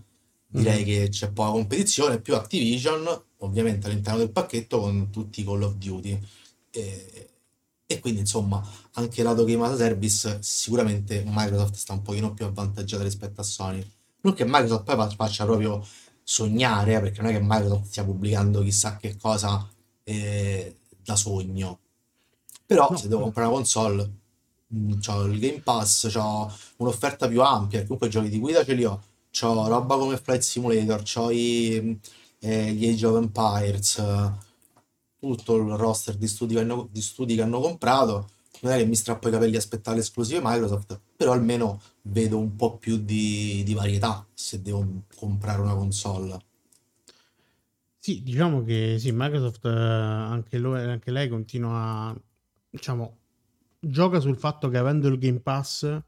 Direi Mhm. che c'è poca competizione, più Activision, ovviamente all'interno del pacchetto con tutti i Call of Duty. E quindi insomma anche lato game as a service sicuramente Microsoft sta un pochino più avvantaggiata rispetto a Sony. Non che Microsoft poi fa- faccia proprio sognare, eh, perché non è che Microsoft stia pubblicando chissà che cosa eh, da sogno. Però se No, devo no. comprare una console, mh, c'ho il Game Pass, c'ho un'offerta più ampia, comunque giochi di guida ce li ho, c'ho roba come Flight Simulator, c'ho i, eh, gli Age of Empires, tutto il roster di studi che hanno, di studi che hanno comprato. Non è che mi strappo i capelli a aspettare le esclusive Microsoft, però almeno vedo un po' più di, di varietà se devo comprare una console. Sì, diciamo che sì, Microsoft eh, anche, lo- anche lei continua diciamo, gioca sul fatto che avendo il Game Pass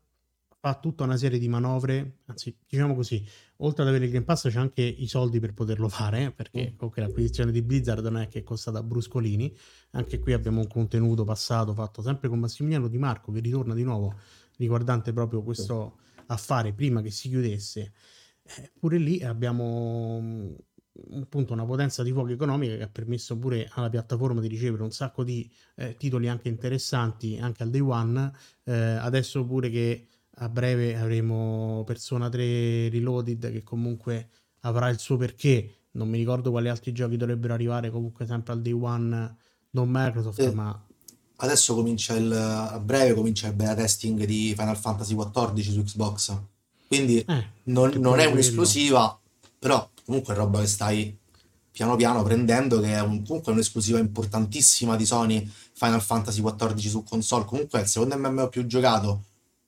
fa tutta una serie di manovre, anzi, diciamo così, oltre ad avere il Game Pass c'è anche i soldi per poterlo fare, perché Mm. comunque l'acquisizione di Blizzard non è che è costata bruscolini, anche qui abbiamo un contenuto passato fatto sempre con Massimiliano Di Marco che ritorna di nuovo riguardante proprio questo affare prima che si chiudesse. Eh, pure lì abbiamo mm, appunto una potenza di fuoco economica che ha permesso pure alla piattaforma di ricevere un sacco di eh, titoli anche interessanti anche al day one. Eh, adesso pure che a breve avremo Persona 3 Reloaded che comunque avrà il suo perché. Non mi ricordo quali altri giochi dovrebbero arrivare comunque sempre al day one, non Microsoft, Sì. ma Adesso comincia il, a breve comincia il beta testing di Final Fantasy XIV su Xbox. Quindi eh, non, non è un'esclusiva, però comunque è roba che stai piano piano prendendo, che è un- comunque un'esclusiva importantissima di Sony, Final Fantasy XIV su console. Comunque è il secondo MMO più giocato,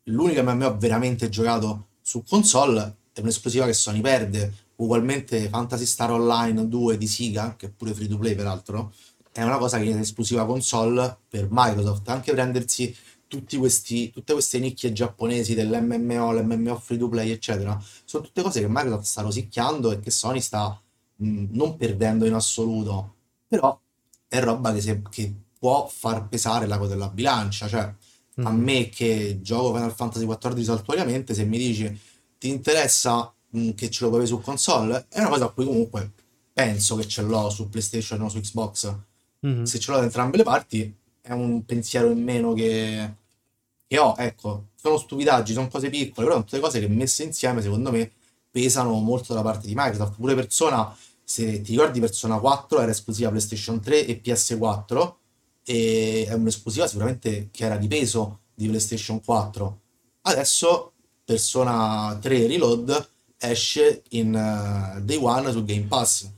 l'unico MMO veramente giocato su console, è un'esclusiva che Sony perde. Ugualmente Fantasy Star Online 2 di Sega, che è pure free to play peraltro, è una cosa che è esclusiva console per Microsoft. Anche prendersi tutti questi, tutte queste nicchie giapponesi dell'MMO, l'MMO free to play, eccetera, sono tutte cose che Microsoft sta rosicchiando e che Sony sta mh, non perdendo in assoluto, però è roba che, se, che può far pesare la cosa della bilancia, cioè a Mhm. me che gioco Final Fantasy XIV saltuariamente, se mi dici ti interessa mh, che ce lo avere su console, è una cosa a cui comunque penso che ce l'ho su PlayStation o su Xbox. Mhm. Se ce l'ho da entrambe le parti, è un pensiero in meno che, che ho. Ecco, sono stupidaggini, sono cose piccole, però sono tutte cose che messe insieme, secondo me, pesano molto dalla parte di Microsoft. Pure Persona, se ti ricordi, Persona 4 era esclusiva PlayStation 3 e PS4 e è un'esclusiva sicuramente che era di peso di PlayStation 4. Adesso Persona 3 Reload esce in eh, Day One su Game Pass.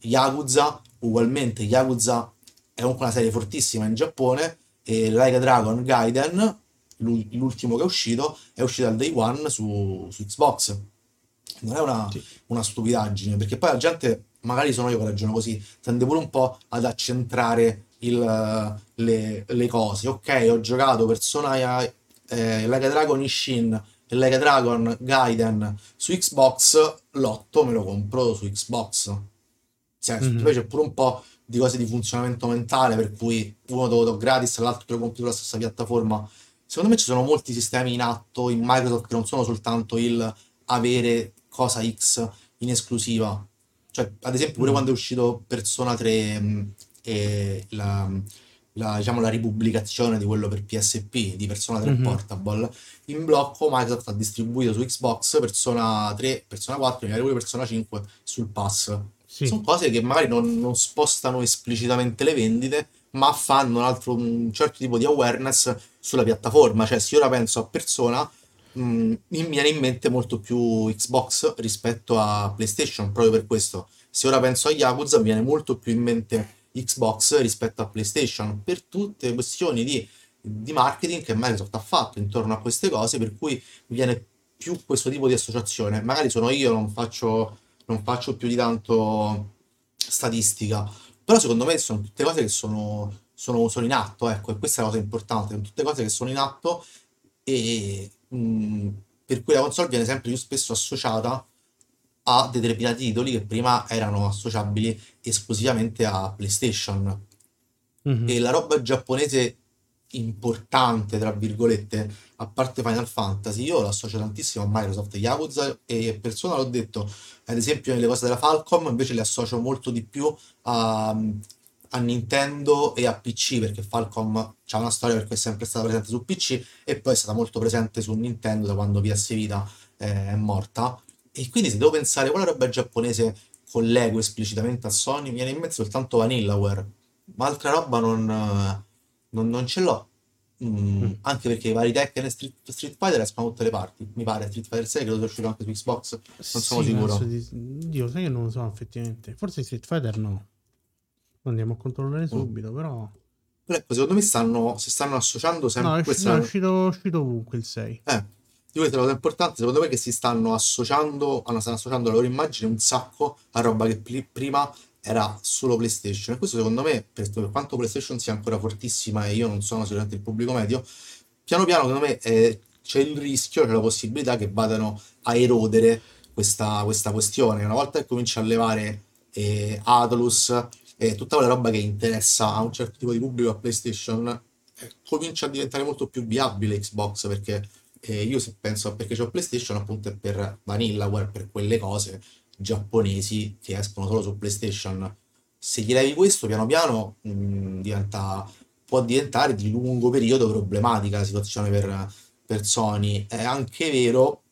Yakuza, ugualmente, Yakuza è comunque una serie fortissima in Giappone e Like a Dragon Gaiden, l'u- l'ultimo che è uscito, è uscito al Day One su, su Xbox. Non è una, Sì. una stupidaggine, perché poi la gente, magari sono io che ragiono così, tende pure un po' ad accentrare il- le, le cose. Ok, ho giocato Persona eh, Like a Dragon Ishin e Like a Dragon Gaiden su Xbox, l'8 me lo compro su Xbox. Cioè, Mhm. poi c'è pure un po' di cose di funzionamento mentale, per cui uno te lo do gratis, l'altro te lo compri sulla stessa piattaforma. Secondo me ci sono molti sistemi in atto in Microsoft che non sono soltanto il avere cosa X in esclusiva. Cioè, ad esempio, pure Mhm. quando è uscito Persona 3 mh, e la, la, diciamo, la ripubblicazione di quello per PSP, di Persona 3 Mhm. Portable, in blocco Microsoft ha distribuito su Xbox Persona 3, Persona 4 e magari pure Persona 5 sul pass. Sì. Sono cose che magari non, non spostano esplicitamente le vendite, ma fanno un altro un certo tipo di awareness sulla piattaforma. Cioè, se io ora penso a Persona, mh, mi viene in mente molto più Xbox rispetto a PlayStation, proprio per questo. Se ora penso a Yakuza, mi viene molto più in mente Xbox rispetto a PlayStation, per tutte questioni di, di marketing che Microsoft ha fatto intorno a queste cose, per cui mi viene più questo tipo di associazione. Magari sono io, non faccio, non faccio più di tanto statistica, però secondo me sono tutte cose che sono, sono, sono in atto, ecco, e questa è la cosa importante, sono tutte cose che sono in atto e mh, per cui la console viene sempre più spesso associata a determinati titoli che prima erano associabili esclusivamente a PlayStation. Mhm. E la roba giapponese importante, tra virgolette, a parte Final Fantasy, io lo associo tantissimo a Microsoft, Yakuza e Persona l'ho detto, ad esempio nelle cose della Falcom invece le associo molto di più a, a Nintendo e a PC, perché Falcom ha una storia perché è sempre stata presente su PC e poi è stata molto presente su Nintendo da quando PS Vita eh, è morta. E quindi se devo pensare quale roba giapponese collego esplicitamente a Sony, mi viene in mente soltanto Vanillaware, ma altra roba non, non- non ce l'ho. Mm, Mm. anche perché i vari Tekken e Street, Street Fighter escono da tutte le parti. Mi pare Street Fighter 6 credo sia uscito anche su Xbox, non sono Sì, penso sicuro. di... Dio, sai che non lo so effettivamente. Forse Street Fighter no. Andiamo a controllare Mm. subito, però... Però ecco, secondo me stanno, si stanno associando No, sempre. è, Questa no, è è uscito, è uscito ovunque il 6. Eh, di questa è la cosa importante, secondo me che si stanno associando, hanno- stanno associando la loro immagine un sacco a roba che pli- prima era solo PlayStation. E questo secondo me, per, per quanto PlayStation sia ancora fortissima e io non sono sicuramente il pubblico medio, piano piano secondo me eh, c'è il rischio, c'è la possibilità che vadano a erodere questa, questa questione. Una volta che comincia a levare eh, Atlus e tutta quella roba che interessa a un certo tipo di pubblico a PlayStation, eh, comincia a diventare molto più viabile Xbox perché eh, io se penso perché ho PlayStation appunto è per Vanillaware, per quelle cose giapponesi che escono solo su PlayStation. Se gli levi questo piano piano mh, diventa, può diventare di lungo periodo problematica la situazione per, per Sony. È anche vero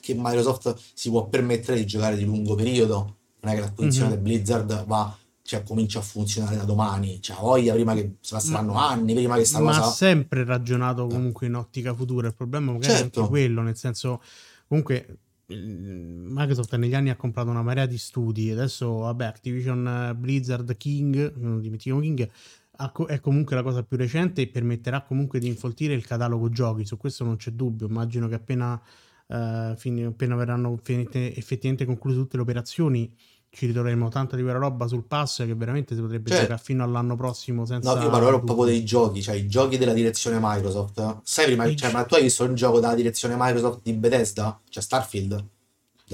che Microsoft si può permettere di giocare di lungo periodo, non è che l'acquisizione Mhm. di Blizzard va, cioè, comincia a funzionare da domani, cioè, ha voglia prima che saranno anni, prima che sta Ma ha cosa... sempre ragionato comunque in ottica futura. Il problema magari è anche Certo. quello, nel senso, comunque Microsoft negli anni ha comprato una marea di studi. Adesso, vabbè, Activision eh, Blizzard King, non dimentichiamo King, ha è comunque la cosa più recente e permetterà comunque di infoltire il catalogo giochi. Su questo non c'è dubbio. Immagino che appena, eh, fini- appena verranno effettivamente concluse tutte le operazioni. Ci ritroveremo tanta di quella roba sul pass che veramente si potrebbe Cioè- giocare fino all'anno prossimo senza No, io parlo dubbio. proprio dei giochi, cioè i giochi della direzione Microsoft. Sai prima, cioè, gio- ma tu hai visto un gioco della direzione Microsoft di Bethesda? Cioè Starfield?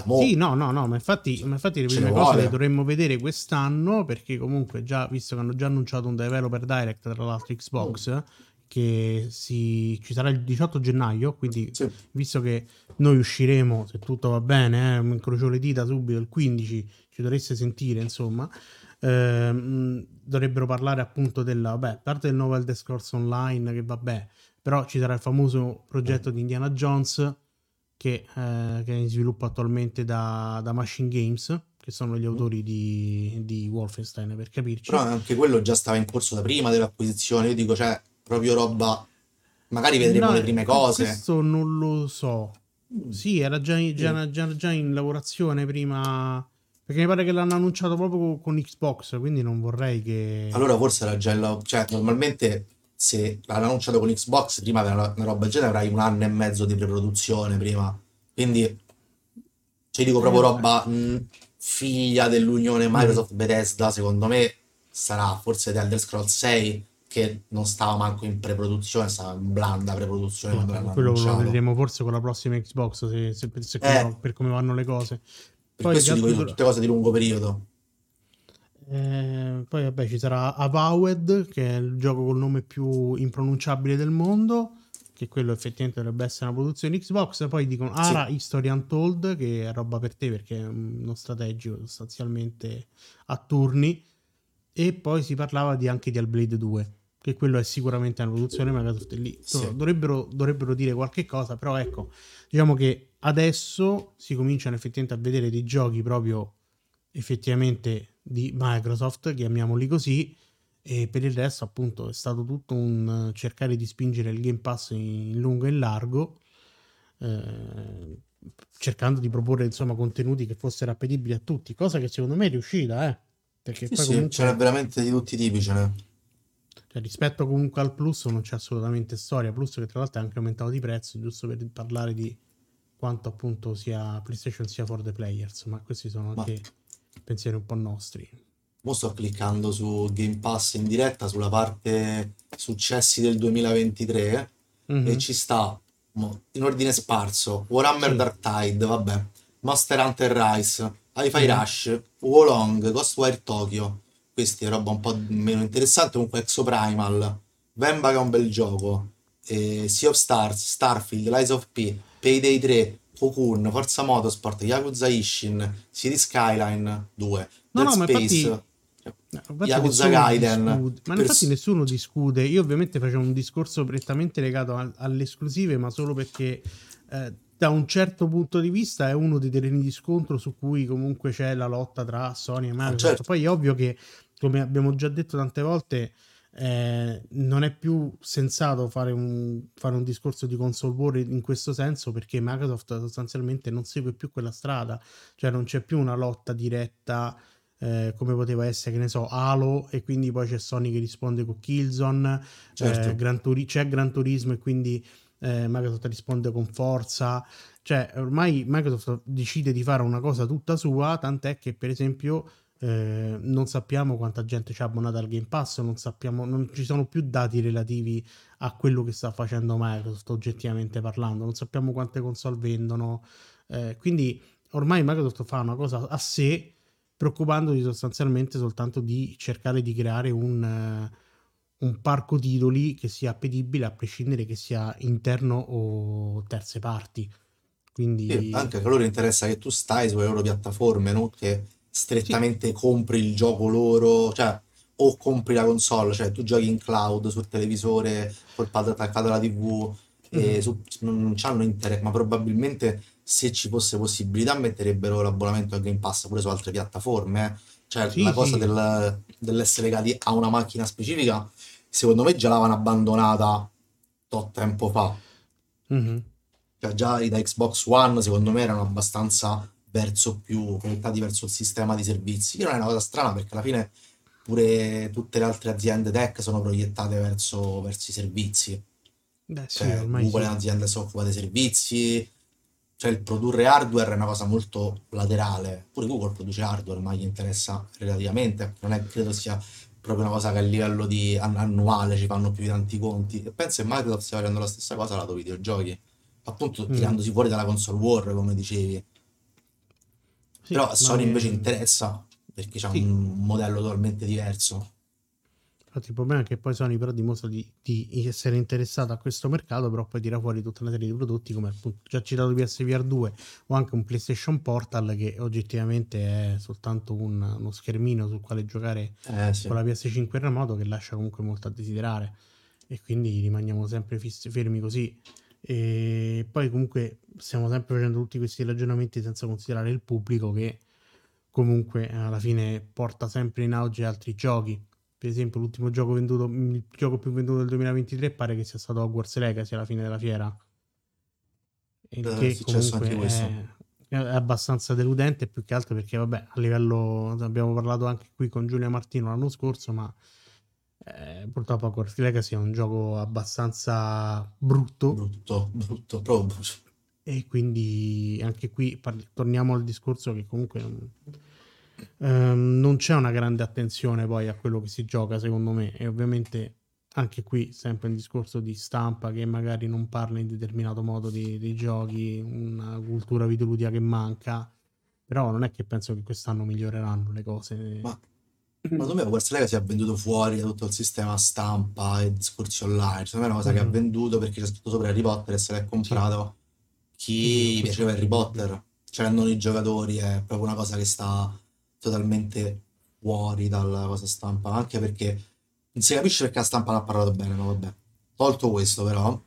Mo, Sì, no, no, no, ma infatti, ma infatti le prime cose le dovremmo vedere quest'anno perché comunque già, visto che hanno già annunciato un developer direct tra l'altro Mm, Xbox, che si, ci sarà il 18 gennaio, quindi sì. visto che noi usciremo, se tutto va bene, eh, incrocio le dita subito il 15, ci dovreste sentire, insomma, ehm, dovrebbero parlare appunto della, vabbè, parte del nuovo Elder Scrolls Online, che vabbè, però ci sarà il famoso progetto di Indiana Jones, che, eh, che è in sviluppo attualmente da, da Machine Games, che sono gli autori di, di Wolfenstein, per capirci. Però anche quello già stava in corso da prima dell'acquisizione. Io dico, cioè, proprio roba. Magari vedremo No, le prime eh, cose. questo non lo so. Mm, Sì, era già, già- già- già in lavorazione prima. Perché mi pare che l'hanno annunciato proprio co- con Xbox, quindi non vorrei che. Allora forse era già il... Cioè, normalmente se l'hanno annunciato con Xbox, prima una, una roba del genere avrai un anno e mezzo di preproduzione prima. Quindi, cioè, dico Eh, proprio vabbè. roba mh, figlia dell'unione Mhm. Microsoft Bethesda, secondo me sarà forse The Elder Scrolls 6 che non stava manco in preproduzione, stava in blanda preproduzione Sì, quello lo annunciato. vedremo forse con la prossima Xbox, se, se- se Eh, come- per come vanno le cose. Per Poi questo dico sono tutte cose di lungo periodo. Eh, poi vabbè ci sarà Avowed che è il gioco col nome più impronunciabile del mondo che quello effettivamente dovrebbe essere una produzione Xbox poi dicono Sì, Ara History Untold che è roba per te perché è uno strategico sostanzialmente a turni e poi si parlava di anche di Hellblade 2 che quello è sicuramente una produzione Microsoft lì sì. dovrebbero, dovrebbero dire qualche cosa però ecco diciamo che adesso si cominciano effettivamente a vedere dei giochi proprio effettivamente di Microsoft, chiamiamoli così, e per il resto appunto è stato tutto un cercare di spingere il Game Pass in lungo e in largo, eh, cercando di proporre insomma contenuti che fossero appetibili a tutti, cosa che secondo me è riuscita, eh, perché Sì, poi sì, comunque veramente di tutti i tipi, ce n'è. cioè, rispetto comunque al Plus non c'è assolutamente storia, Plus che tra l'altro è anche aumentato di prezzo, giusto per parlare di quanto appunto sia PlayStation sia for the players, ma questi sono Ma anche pensieri un po' nostri. mo sto cliccando su Game Pass in diretta sulla parte successi del 2023 e Mhm, ci sta in ordine sparso Warhammer Sì. Dark Tide, vabbè, Monster Hunter Rise, Hi-Fi Mhm. Rush, Wolong, Ghostwire Tokyo. Questi è roba un po' meno interessante, comunque Exoprimal, Venba che è un bel gioco, eh, Sea of Stars, Starfield, Lies of P, Payday 3, Cocoon, Forza Motorsport, Yakuza Ishin, City Skyline 2, No, Dead no, ma Space, no, infatti Yakuza Gaiden, discute, ma infatti nessuno discute. Io ovviamente facevo un discorso prettamente legato al- alle esclusive, ma solo perché eh, da un certo punto di vista è uno dei terreni di scontro su cui comunque c'è la lotta tra Sony e ah, Microsoft. certo, Poi è ovvio che, come abbiamo già detto tante volte, eh, non è più sensato fare un, fare un discorso di console war in questo senso perché Microsoft sostanzialmente non segue più quella strada, cioè non c'è più una lotta diretta eh, come poteva essere, che ne so, Halo e quindi poi c'è Sony che risponde con Killzone, eh, certo. Gran Turi- c'è Gran Turismo e quindi eh, Microsoft risponde con Forza, cioè ormai Microsoft decide di fare una cosa tutta sua, tant'è che per esempio eh, non sappiamo quanta gente ci ha abbonato al Game Pass, non sappiamo, non ci sono più dati relativi a quello che sta facendo Microsoft oggettivamente parlando, non sappiamo quante console vendono, eh, quindi ormai Microsoft fa una cosa a sé preoccupandosi sostanzialmente soltanto di cercare di creare un, eh, un parco titoli che sia appetibile a prescindere che sia interno o terze parti. Sì, Quindi anche che a loro interessa che tu stai sulle loro piattaforme, non che sì, strettamente compri il gioco loro, cioè o compri la console, cioè tu giochi in cloud sul televisore col pad attaccato alla TV e mhm, su- non c'hanno interesse, ma probabilmente se ci fosse possibilità metterebbero l'abbonamento al Game Pass pure su altre piattaforme, eh. Cioè sì, la cosa sì, del- dell'essere legati a una macchina specifica, secondo me già l'avevano abbandonata tot tempo fa. mhm. Cioè già da Xbox One secondo me erano abbastanza verso più orientati verso il sistema di servizi, che non è una cosa strana perché alla fine pure tutte le altre aziende tech sono proiettate verso, verso i servizi. Beh sì, Cioè ormai Google è sì. un'azienda che si occupa dei servizi, cioè il produrre hardware è una cosa molto laterale. Pure Google produce hardware, ma gli interessa relativamente, non è, credo sia proprio una cosa che a livello di an- annuale ci fanno più di tanti conti. E penso che Microsoft stia facendo la stessa cosa lato videogiochi, appunto Mhm. tirandosi fuori dalla console war, come dicevi. Però a Sì, ma Sony invece eh, interessa perché c'ha sì, un modello totalmente diverso. Infatti il problema è che poi Sony però dimostra di, di essere interessata a questo mercato, però poi tira fuori tutta una serie di prodotti come appunto già citato PSVR 2 o anche un PlayStation Portal che oggettivamente è soltanto un- uno schermino sul quale giocare Eh sì. con la PS5 in remoto che lascia comunque molto a desiderare e quindi rimaniamo sempre fissi- fermi così. E poi comunque stiamo sempre facendo tutti questi ragionamenti senza considerare il pubblico che comunque alla fine porta sempre in auge altri giochi per esempio, l'ultimo gioco venduto, il gioco più venduto del 2023 pare che sia stato Hogwarts Legacy alla fine della fiera. Il Eh, che comunque questo. è, è abbastanza deludente, più che altro perché, vabbè, a livello abbiamo parlato anche qui con Giulia Martino l'anno scorso, ma eh, purtroppo Hogwarts Legacy è un gioco abbastanza brutto Brutto, brutto, proprio brutto. e quindi anche qui parli- torniamo al discorso che comunque non, ehm, non c'è una grande attenzione poi a quello che si gioca, secondo me, e ovviamente anche qui sempre un discorso di stampa che magari non parla in determinato modo di- dei giochi, una cultura videoludica che manca, però non è che penso che quest'anno miglioreranno le cose. Ma, ma secondo me Hogwarts Legacy ha venduto fuori da tutto il sistema stampa e discorsi online. Secondo me è una cosa che ha Mhm. venduto perché c'è scritto sopra Harry Potter e se l'è comprato chi piaceva è Harry. Potter. Cioè non i giocatori, è proprio una cosa che sta totalmente fuori dalla cosa stampa. Anche perché non si capisce perché la stampa non ha parlato bene, ma vabbè. Tolto questo però,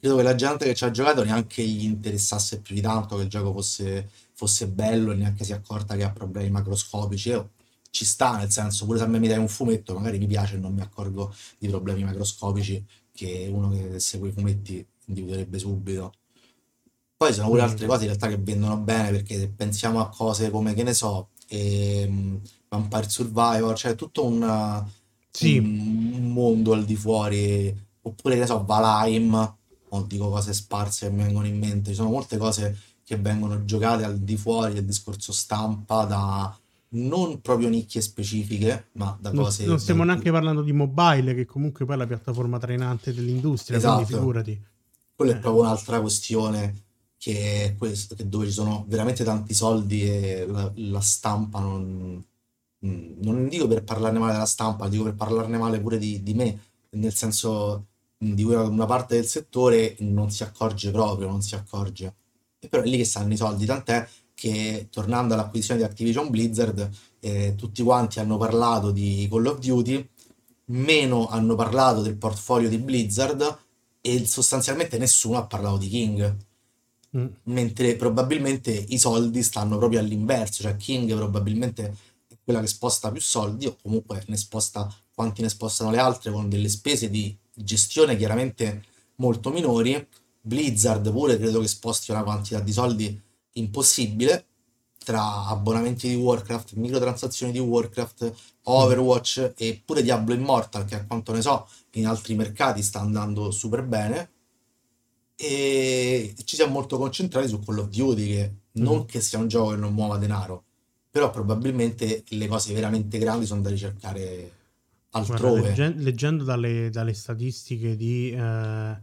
credo che la gente che ci ha giocato neanche gli interessasse più di tanto che il gioco fosse, fosse bello e neanche si è accorta che ha problemi macroscopici. Io ci sta, nel senso, pure se a me mi dai un fumetto, magari mi piace e non mi accorgo di problemi macroscopici che uno che segue i fumetti individuerebbe subito. Poi sono pure Mm, altre cose in realtà che vendono bene perché se pensiamo a cose come, che ne so, ehm, Vampire Survivor, cioè tutto un, Sì, un mondo al di fuori, oppure che ne so, Valheim, o dico cose sparse che mi vengono in mente, ci sono molte cose che vengono giocate al di fuori del discorso stampa da non proprio nicchie specifiche, ma da non, cose non stiamo neanche parlando di mobile, che comunque poi è la piattaforma trainante dell'industria, quindi Esatto. figurati. Quella è Eh, proprio un'altra questione che è questo, che dove ci sono veramente tanti soldi e la, la stampa non, mm, non dico per parlarne male della stampa, dico per parlarne male pure di, di me, nel senso mm, di una, una parte del settore non si accorge proprio, non si accorge. E però è lì che stanno i soldi, tant'è che tornando all'acquisizione di Activision Blizzard, eh, tutti quanti hanno parlato di Call of Duty, meno hanno parlato del portfolio di Blizzard e sostanzialmente nessuno ha parlato di King, mm, mentre probabilmente i soldi stanno proprio all'inverso, cioè King probabilmente è quella che sposta più soldi o comunque ne sposta quanti ne spostano le altre con delle spese di gestione chiaramente molto minori. Blizzard pure credo che sposti una quantità di soldi impossibile tra abbonamenti di Warcraft, microtransazioni di Warcraft, mm. Overwatch e pure Diablo Immortal che a quanto ne so in altri mercati sta andando super bene e ci siamo molto concentrati su Call of Duty che Mm. non che sia un gioco che non muova denaro, però probabilmente le cose veramente grandi sono da ricercare Guarda, altrove. legge- leggendo dalle, dalle statistiche di, eh,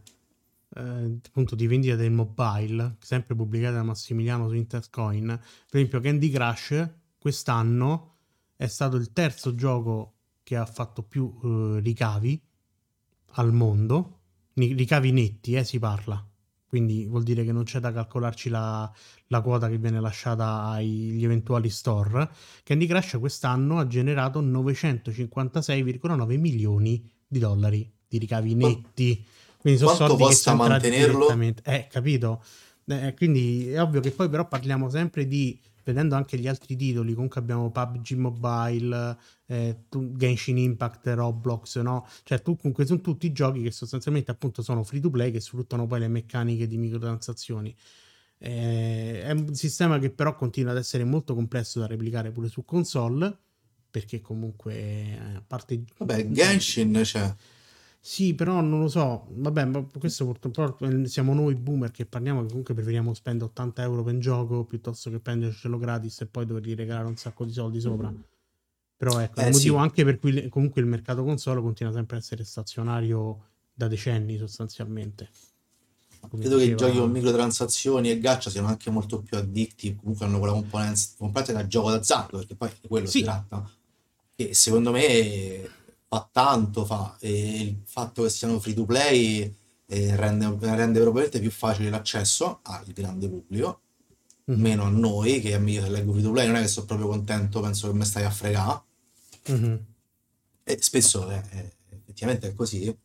eh, appunto di vendita del mobile, sempre pubblicate da Massimiliano su Intercoin, per esempio Candy Crush quest'anno è stato il terzo gioco che ha fatto più eh, ricavi al mondo, ricavi netti, eh, si parla. Quindi vuol dire che non c'è da calcolarci la, la quota che viene lasciata agli eventuali store. Candy Crush quest'anno ha generato 956,9 milioni di dollari di ricavi netti. Quindi sono Quanto soldi costa mantenerlo? Eh, capito? Eh, quindi è ovvio che poi però parliamo sempre di, vedendo anche gli altri titoli, comunque abbiamo PUBG Mobile, eh, Genshin Impact, Roblox, no? Cioè tu, comunque sono tutti giochi che sostanzialmente appunto sono free to play che sfruttano poi le meccaniche di microtransazioni. Eh, è un sistema che però continua ad essere molto complesso da replicare pure su console, perché comunque eh, a parte... Vabbè, Genshin c'è. Sì, però non lo so, vabbè, ma questo purtroppo eh, siamo noi boomer che parliamo che comunque preferiamo spendere 80 euro per un gioco piuttosto che prendercelo gratis e poi dovergli regalare un sacco di soldi sopra. Però ecco, è il Eh motivo sì, anche per cui comunque il mercato console continua sempre a essere stazionario da decenni sostanzialmente. Credo che i giochi con microtransazioni e gacha siano anche molto più addicti, comunque hanno quella componente, componente da gioco d'azzardo, perché poi di quello Sì. si tratta. E secondo me fa tanto, fa. E il fatto che siano free to play eh, rende, rende probabilmente più facile l'accesso al grande pubblico, Mhm. meno a noi, che io se leggo free to play non è che sono proprio contento, penso che mi stai a fregare. Mhm. E spesso è- effettivamente è così.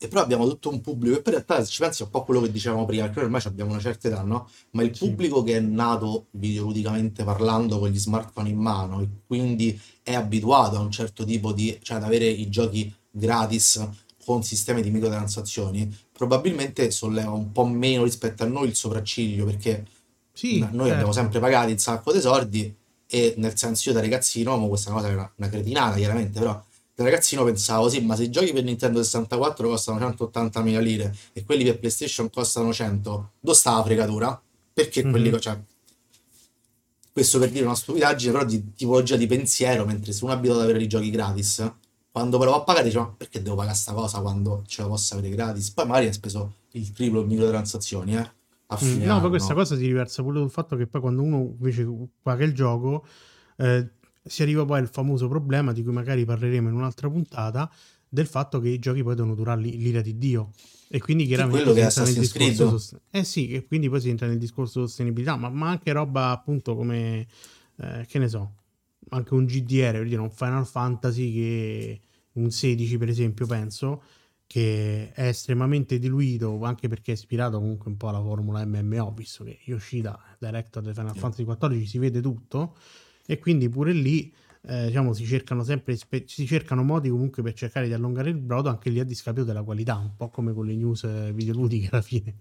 E però abbiamo tutto un pubblico, e poi in realtà se ci pensi è un po' quello che dicevamo prima, perché ormai abbiamo una certa età, no? Ma il Sì. pubblico che è nato videoludicamente parlando con gli smartphone in mano e quindi è abituato a un certo tipo di, cioè ad avere i giochi gratis con sistemi di microtransazioni, probabilmente solleva un po' meno rispetto a noi il sopracciglio, perché Sì, noi abbiamo certo. sempre pagato un sacco di soldi e nel senso io da ragazzino, questa cosa era una cretinata chiaramente, però da ragazzino pensavo sì, ma se i giochi per Nintendo 64 costano 180.000 lire e quelli per PlayStation costano 100, dove sta la fregatura? Perché quelli, Mhm. cioè, questo per dire una stupidaggine, però di tipologia di pensiero, mentre se uno è abituato ad avere i giochi gratis, quando va a pagare dice ma perché devo pagare sta cosa quando ce la posso avere gratis? Poi magari hai speso il triplo in microtransazioni, eh, a Mm, fine No, poi questa cosa si riversa pure sul fatto che poi quando uno invece paga il gioco eh, si arriva poi al famoso problema di cui magari parleremo in un'altra puntata del fatto che i giochi poi devono durare l'i- l'ira di Dio e quindi chiaramente quello che entra nel discorso Creed. sost- eh sì, e quindi poi si entra nel discorso sostenibilità, ma, ma anche roba appunto come eh, che ne so, anche un GDR, per dire un Final Fantasy che un 16 per esempio penso che è estremamente diluito anche perché è ispirato comunque un po' alla formula MMO visto che Yoshida director di Final Sì. Fantasy XIV si vede tutto e quindi pure lì eh, diciamo si cercano sempre spe- si cercano modi comunque per cercare di allungare il brodo anche lì a discapito della qualità un po' come con le news videoludiche alla fine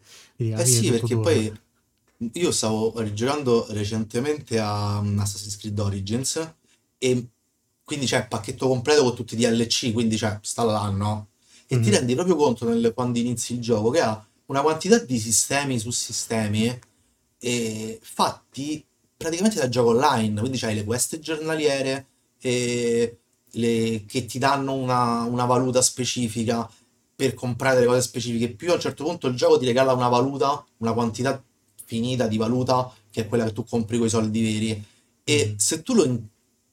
alla Eh fine sì, tutto perché torna poi io stavo rigiocando recentemente a Assassin's Creed Origins e quindi c'è il pacchetto completo con tutti i DLC, quindi c'è, sta là, no? E ti Mhm. rendi proprio conto nel- quando inizi il gioco che ha una quantità di sistemi su sistemi eh, fatti praticamente da gioco online, quindi c'hai le quest giornaliere eh, le- che ti danno una, una valuta specifica per comprare delle cose specifiche. Più a un certo punto il gioco ti regala una valuta, una quantità finita di valuta, che è quella che tu compri con i soldi veri. E Mhm. se tu lo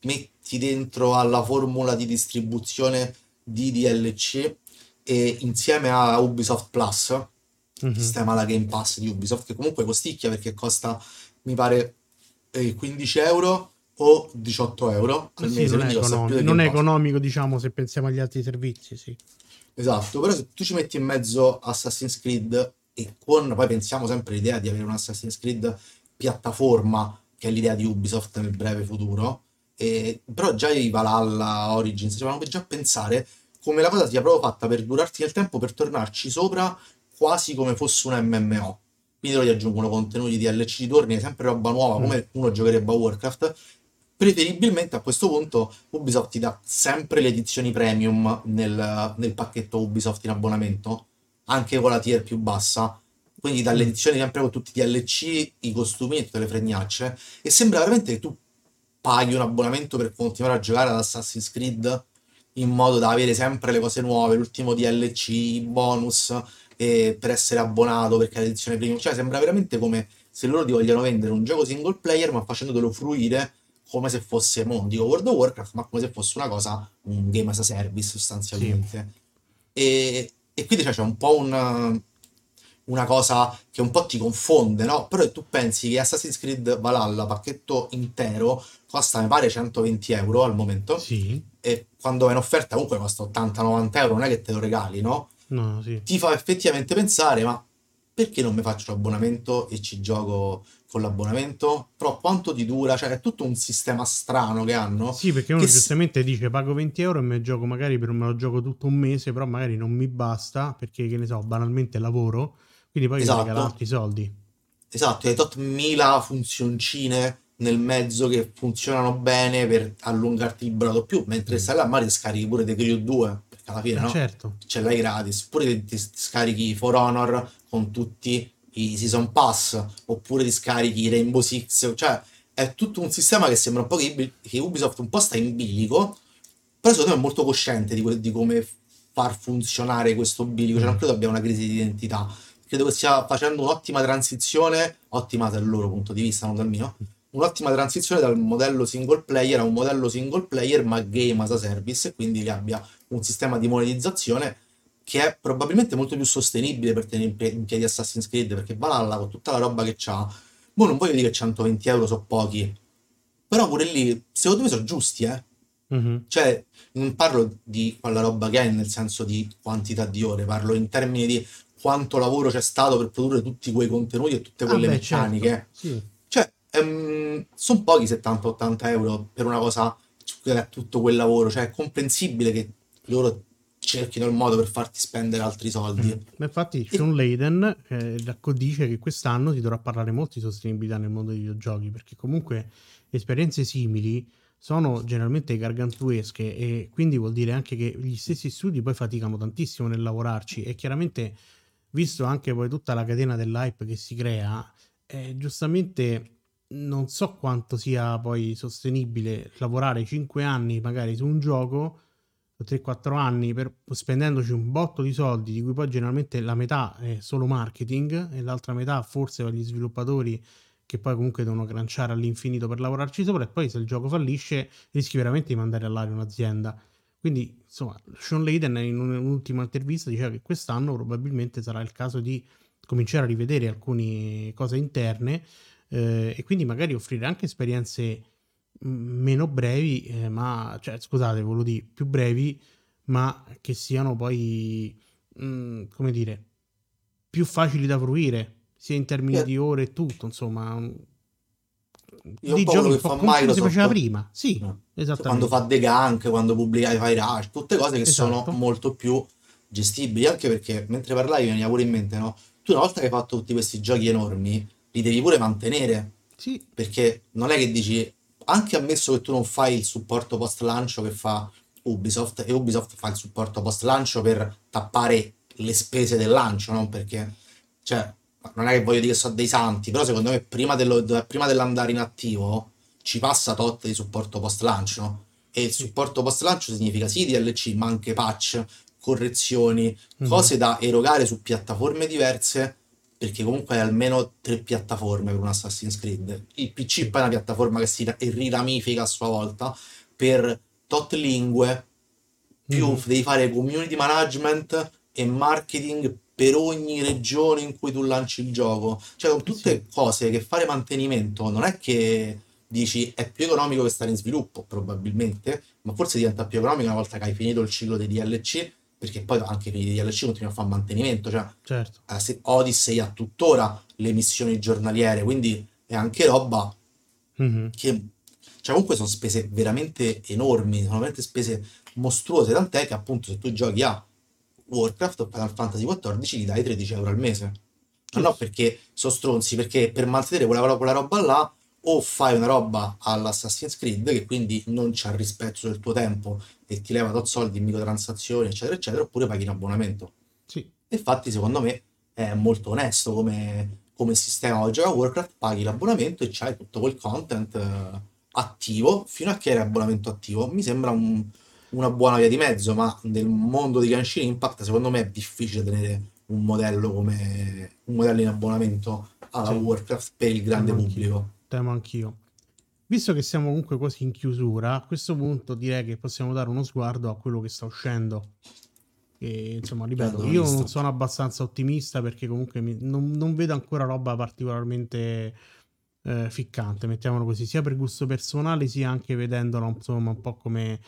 metti dentro alla formula di distribuzione di DLC e insieme a Ubisoft Plus, Mhm. sistema la Game Pass di Ubisoft, che comunque costicchia perché costa, mi pare, 15 euro o 18 euro al sì, mese, non è, economico, non è economico, diciamo, se pensiamo agli altri servizi, sì. Esatto, però se tu ci metti in mezzo Assassin's Creed e con, poi pensiamo sempre all'idea di avere un Assassin's Creed piattaforma, che è l'idea di Ubisoft nel breve futuro, e, però già i Valhalla, Origins, ci fanno già pensare come la cosa sia proprio fatta per durarti nel tempo, per tornarci sopra quasi come fosse un MMO. Quindi loro gli aggiungono contenuti DLC di torni, sempre roba nuova, Mm. come uno giocherebbe a Warcraft. Preferibilmente a questo punto Ubisoft ti dà sempre le edizioni premium nel, nel pacchetto Ubisoft in abbonamento, anche con la tier più bassa. Quindi dalle Mm. edizioni sempre con tutti i DLC, i costumi e tutte le fregnacce. E sembra veramente che tu paghi un abbonamento per continuare a giocare ad Assassin's Creed in modo da avere sempre le cose nuove, l'ultimo DLC, i bonus, e per essere abbonato perché è l'edizione premium. Cioè sembra veramente come se loro ti vogliono vendere un gioco single player ma facendotelo fruire come se fosse, mo, dico World of Warcraft, ma come se fosse una cosa, un game as a service Sì. sostanzialmente. E, e quindi cioè, c'è un po' un, una cosa che un po' ti confonde, no? Però tu pensi che Assassin's Creed Valhalla, pacchetto intero, costa, mi pare, 120 euro al momento, Sì, e quando è in offerta comunque costa 80-90 euro, non è che te lo regali, no? No, sì. Ti fa effettivamente pensare, ma perché non mi faccio l'abbonamento e ci gioco con l'abbonamento? Però quanto ti dura? Cioè è tutto un sistema strano che hanno, Sì, perché uno giustamente dice pago 20 euro e me gioco magari per me lo gioco tutto un mese, però magari non mi basta perché, che ne so, banalmente lavoro, quindi poi mi regala Esatto. altri soldi. Esatto, hai tot mila funzioncine nel mezzo che funzionano bene per allungarti il brodo più, mentre Mm. stai là magari scarichi pure The Crew 2, perché alla fine no? certo. Ce l'hai gratis, oppure ti, ti scarichi For Honor con tutti i Season Pass, oppure ti scarichi Rainbow Six, cioè è tutto un sistema che sembra un po' che, che Ubisoft un po' sta in bilico, però secondo me è molto cosciente di, que- di come far funzionare questo bilico, cioè non credo abbia una crisi di identità, credo che stia facendo un'ottima transizione, ottima dal loro punto di vista, non dal mio, un'ottima transizione dal modello single player a un modello single player ma game as a service e quindi che abbia un sistema di monetizzazione che è probabilmente molto più sostenibile per tenere in piedi Assassin's Creed perché Valhalla con tutta la roba che c'ha, boh, non voglio dire che 120 euro sono pochi, però pure lì secondo me sono giusti, eh. Mm-hmm. Cioè, non parlo di quella roba che è nel senso di quantità di ore, parlo in termini di quanto lavoro c'è stato per produrre tutti quei contenuti e tutte quelle Ah, beh, meccaniche. certo. Sì. Cioè, sono pochi 70-80 euro per una cosa che è tutto quel lavoro. Cioè, è comprensibile che loro cerchino il modo per farti spendere altri soldi. Ma infatti Sean Layden eh, dice che quest'anno si dovrà parlare molto di sostenibilità nel mondo dei videogiochi, perché comunque esperienze simili sono generalmente gargantuesche e quindi vuol dire anche che gli stessi studi poi faticano tantissimo nel lavorarci e chiaramente visto anche poi tutta la catena dell'hype che si crea, eh, giustamente non so quanto sia poi sostenibile lavorare 5 anni magari su un gioco 3-4 anni per, spendendoci un botto di soldi di cui poi generalmente la metà è solo marketing e l'altra metà forse per gli sviluppatori che poi comunque devono cranciare all'infinito per lavorarci sopra e poi se il gioco fallisce rischi veramente di mandare all'aria un'azienda. Quindi insomma Sean Layden in un'ultima intervista diceva che quest'anno probabilmente sarà il caso di cominciare a rivedere alcune cose interne eh, e quindi magari offrire anche esperienze meno brevi, eh, ma cioè, scusate, volevo dire più brevi, ma che siano poi mh, come dire più facili da fruire, sia in termini Io- di ore e tutto, insomma, Io di giochi che fa come si Microsoft. faceva prima. Sì. Quando esattamente. fa The Gunk, quando pubblica i Fire Rush, tutte cose che Esatto. sono molto più gestibili, anche perché mentre parlavi veniva pure in mente, no? Tu una volta che hai fatto tutti questi giochi enormi, li devi pure mantenere, Sì, perché non è che dici, anche ammesso che tu non fai il supporto post lancio che fa Ubisoft, e Ubisoft fa il supporto post lancio per tappare le spese del lancio, no? Perché, cioè, non è che voglio dire che sono dei santi, però secondo me prima, dello- prima dell'andare in attivo ci passa tot di supporto post lancio, no? E il supporto post lancio significa sì DLC, ma anche patch, correzioni, Mhm. cose da erogare su piattaforme diverse, perché comunque hai almeno tre piattaforme per un Assassin's Creed. Il PC Sì. poi è una piattaforma che si ra- riramifica a sua volta per tot lingue, più Mhm. devi fare community management e marketing per ogni regione in cui tu lanci il gioco. Cioè, sono tutte cose che fare mantenimento non è che dici è più economico che stare in sviluppo, probabilmente, ma forse diventa più economico una volta che hai finito il ciclo dei DLC, perché poi anche finiti i DLC continui a fare mantenimento, cioè certo. eh, se- Odyssey ha tuttora le missioni giornaliere, quindi è anche roba Mhm. che cioè comunque sono spese veramente enormi, sono veramente spese mostruose, tant'è che appunto se tu giochi a Warcraft o Final Fantasy XIV gli dai 13 euro al mese. Ma no perché sono stronzi, perché per mantenere quella, quella roba là o fai una roba all'Assassin's Creed che quindi non c'ha il rispetto del tuo tempo e ti leva tot soldi in microtransazioni eccetera eccetera oppure paghi un abbonamento. Sì, Infatti, secondo me è molto onesto come, come sistema oggi a Warcraft, paghi l'abbonamento e c'hai tutto quel content eh, attivo fino a che era abbonamento attivo. Mi sembra un- una buona via di mezzo, ma nel mondo di Genshin Impact, secondo me è difficile tenere un modello come un modello in abbonamento alla Sì. Warcraft per il grande Temo anch'io. pubblico. temo anch'io. Visto che siamo comunque quasi in chiusura, a questo punto direi che possiamo dare uno sguardo a quello che sta uscendo. E, insomma, ripeto, io non sono abbastanza ottimista perché comunque mi- non, non vedo ancora roba particolarmente eh, ficcante, mettiamolo così, sia per gusto personale sia anche vedendola insomma un po' come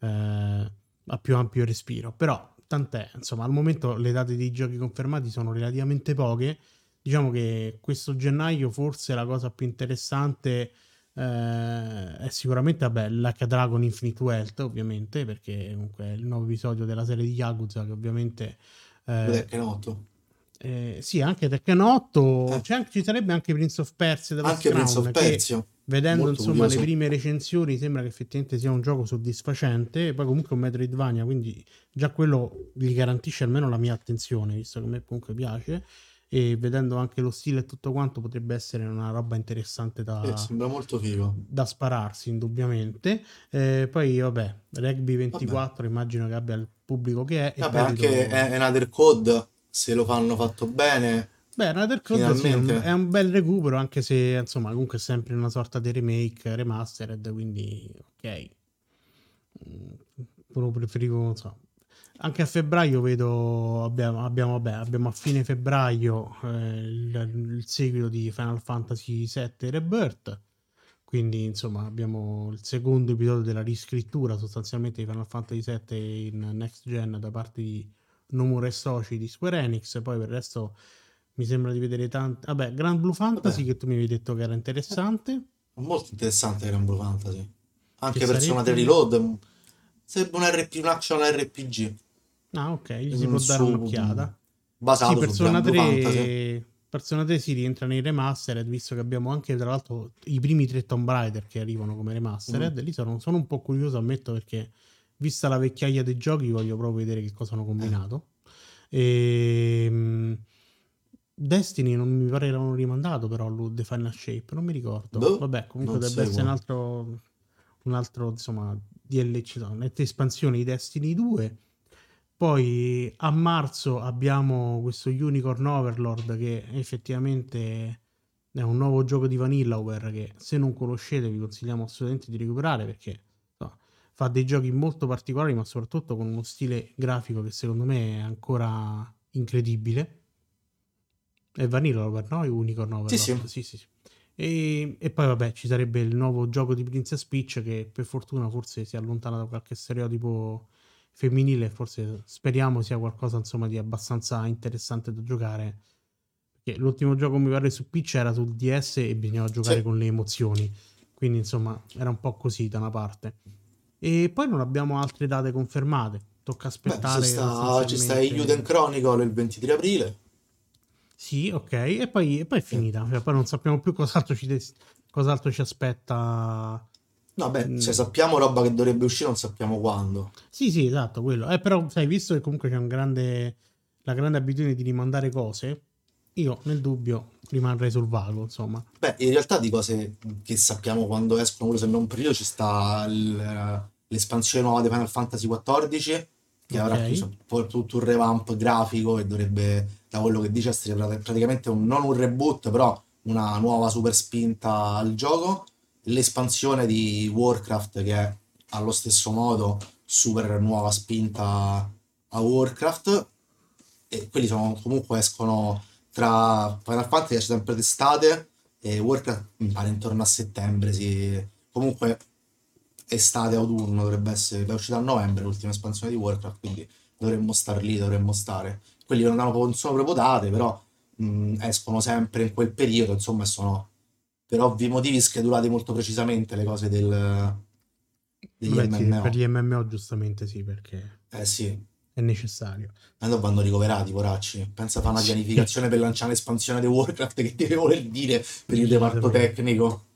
eh, a più ampio respiro. Però tant'è, insomma, al momento le date dei giochi confermati sono relativamente poche. Diciamo che questo gennaio forse la cosa più interessante eh, è sicuramente vabbè, a Dragon Infinite Wealth, ovviamente, perché comunque è il nuovo episodio della serie di Yakuza che ovviamente eh, che noto? eh, sì, anche Tekken 8, Eh. c'è anche- ci sarebbe anche Prince of Persia dello Anche Prince of Persia. vedendo molto insomma le prime recensioni sembra che effettivamente sia un gioco soddisfacente e poi comunque un Metroidvania quindi già quello gli garantisce almeno la mia attenzione visto che a me comunque piace e vedendo anche lo stile e tutto quanto potrebbe essere una roba interessante da, Eh, sembra molto figo. da spararsi indubbiamente Eh, poi vabbè Rugby 24 immagino che abbia il pubblico che è Vabbè, anche vedo- eh, Another Code se lo fanno fatto bene. Beh, Another Code sì, è, un, è un bel recupero, anche se insomma, comunque è sempre una sorta di remake remastered, quindi ok. Mm, preferivo, non so. Anche a febbraio vedo, abbiamo, abbiamo, vabbè, abbiamo a fine febbraio eh, il, il, seguito di Final Fantasy VII Rebirth, quindi insomma abbiamo il secondo episodio della riscrittura sostanzialmente di Final Fantasy VII in next gen da parte di Nomura e Soci di Square Enix, poi per il resto mi sembra di vedere tanti... Vabbè, Grand Blue Fantasy Vabbè. che tu mi avevi detto che era interessante. Molto interessante Grand Blue Fantasy. Anche che Persona sarebbe... 3 Reload. Sarebbe un, RP, un action RPG. Ah, ok, gli si può dare un'occhiata. Basato sì, Persona 3... Persona 3 si rientra nei remastered, visto che abbiamo anche tra l'altro i primi tre Tomb Raider che arrivano come remastered. Mm. Lì sono, sono, un po' curioso, ammetto, perché vista la vecchiaia dei giochi voglio proprio vedere che cosa hanno combinato. E... Ehm, Destiny non mi pare che l'hanno rimandato però The Final Shape, non mi ricordo. Boh, Vabbè, comunque deve essere un altro, un altro insomma DLC, no, espansione di Destiny 2. Poi a marzo abbiamo questo Unicorn Overlord che effettivamente è un nuovo gioco di Vanillaware che se non conoscete vi consigliamo assolutamente di recuperare perché no, fa dei giochi molto particolari ma soprattutto con uno stile grafico che secondo me è ancora incredibile è Vanilla Over, no? È Unicorn Over. Sì, sì. sì, sì, sì. E, e, poi vabbè ci sarebbe il nuovo gioco di Princess Peach che per fortuna forse si allontana da qualche stereotipo femminile forse speriamo sia qualcosa insomma di abbastanza interessante da giocare perché l'ultimo gioco mi pare su Peach era sul DS e bisognava giocare sì. con le emozioni quindi insomma era un po' così da una parte e poi non abbiamo altre date confermate tocca aspettare Beh, sta, ci sta Uden Chronicle il 23 aprile sì, ok, e poi, e poi è finita. Cioè, poi non sappiamo più cos'altro ci, cos'altro ci aspetta. No, beh, cioè, sappiamo roba che dovrebbe uscire, non sappiamo quando. Sì, sì, esatto, quello. Eh, però, sai, visto che comunque c'è un grande, la grande abitudine di rimandare cose, io nel dubbio rimarrei sul vago, insomma. Beh, in realtà di cose che sappiamo quando escono, se non periodo, ci sta l'espansione nuova di Final Fantasy XIV, che okay. avrà tutto un revamp grafico e dovrebbe da quello che dice essere praticamente un, non un reboot, però una nuova super spinta al gioco. L'espansione di Warcraft che è allo stesso modo super nuova spinta a Warcraft e quelli sono comunque escono tra Final Fantasy esce sempre d'estate e Warcraft mi pare intorno a settembre sì. comunque estate autunno dovrebbe essere è uscita a novembre l'ultima espansione di Warcraft quindi dovremmo star lì dovremmo stare quelli non, hanno, non sono proprio date, però mh, escono sempre in quel periodo, insomma, sono per ovvi motivi schedulate molto precisamente le cose del, degli Beh, MMO. Sì, per gli MMO giustamente sì, perché eh, sì. è necessario. E dopo vanno ricoverati, poracci. Pensa a fare una pianificazione per lanciare l'espansione di Warcraft che deve voler dire per il reparto tecnico.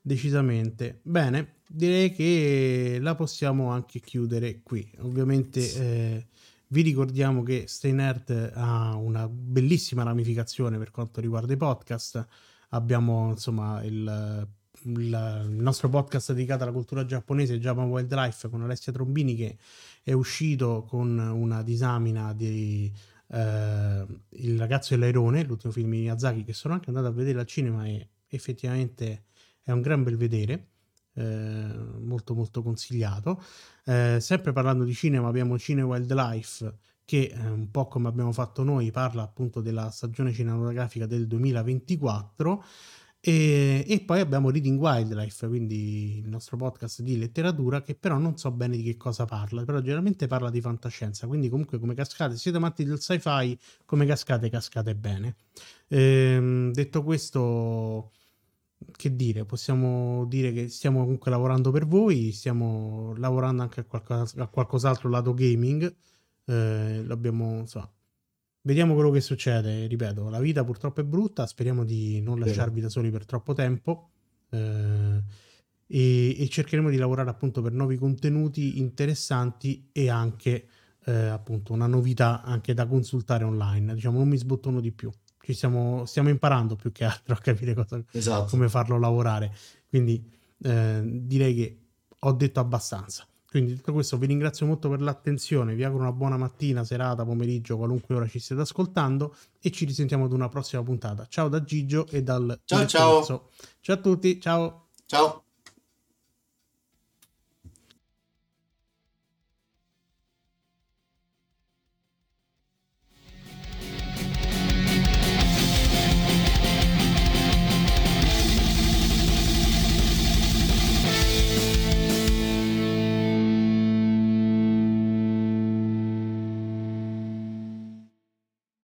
Decisamente. Bene, direi che la possiamo anche chiudere qui. Ovviamente... Eh, vi ricordiamo che Stay Nerd ha una bellissima ramificazione per quanto riguarda i podcast. Abbiamo insomma il, il, nostro podcast dedicato alla cultura giapponese, Japan Wildlife, con Alessia Trombini, che è uscito con una disamina di eh, Il ragazzo e l'airone, l'ultimo film di Miyazaki, che sono anche andato a vedere al cinema e effettivamente è un gran bel vedere. Eh, molto molto consigliato. Eh, sempre parlando di cinema abbiamo Cine Wildlife che eh, un po' come abbiamo fatto noi parla appunto della stagione cinematografica del 2024 e, e, poi abbiamo Reading Wildlife, quindi il nostro podcast di letteratura che però non so bene di che cosa parla, però generalmente parla di fantascienza, quindi comunque come cascate, siete amanti del sci-fi, come cascate cascate bene. Ehm, detto questo che dire, possiamo dire che stiamo comunque lavorando per voi, stiamo lavorando anche a, qualcos- a qualcos'altro lato gaming, eh, l'abbiamo, insomma, vediamo quello che succede, ripeto, la vita purtroppo è brutta, speriamo di non lasciarvi da soli per troppo tempo eh, e, e, cercheremo di lavorare appunto per nuovi contenuti interessanti e anche eh, appunto una novità anche da consultare online, diciamo non mi sbottono di più ci stiamo, stiamo imparando più che altro a capire cosa, esatto. come farlo lavorare. Quindi eh, direi che ho detto abbastanza. Quindi detto questo vi ringrazio molto per l'attenzione, vi auguro una buona mattina, serata, pomeriggio, qualunque ora ci stiate ascoltando e ci risentiamo ad una prossima puntata. Ciao da Gigio e dal ciao ciao. Ciao a tutti, ciao. Ciao.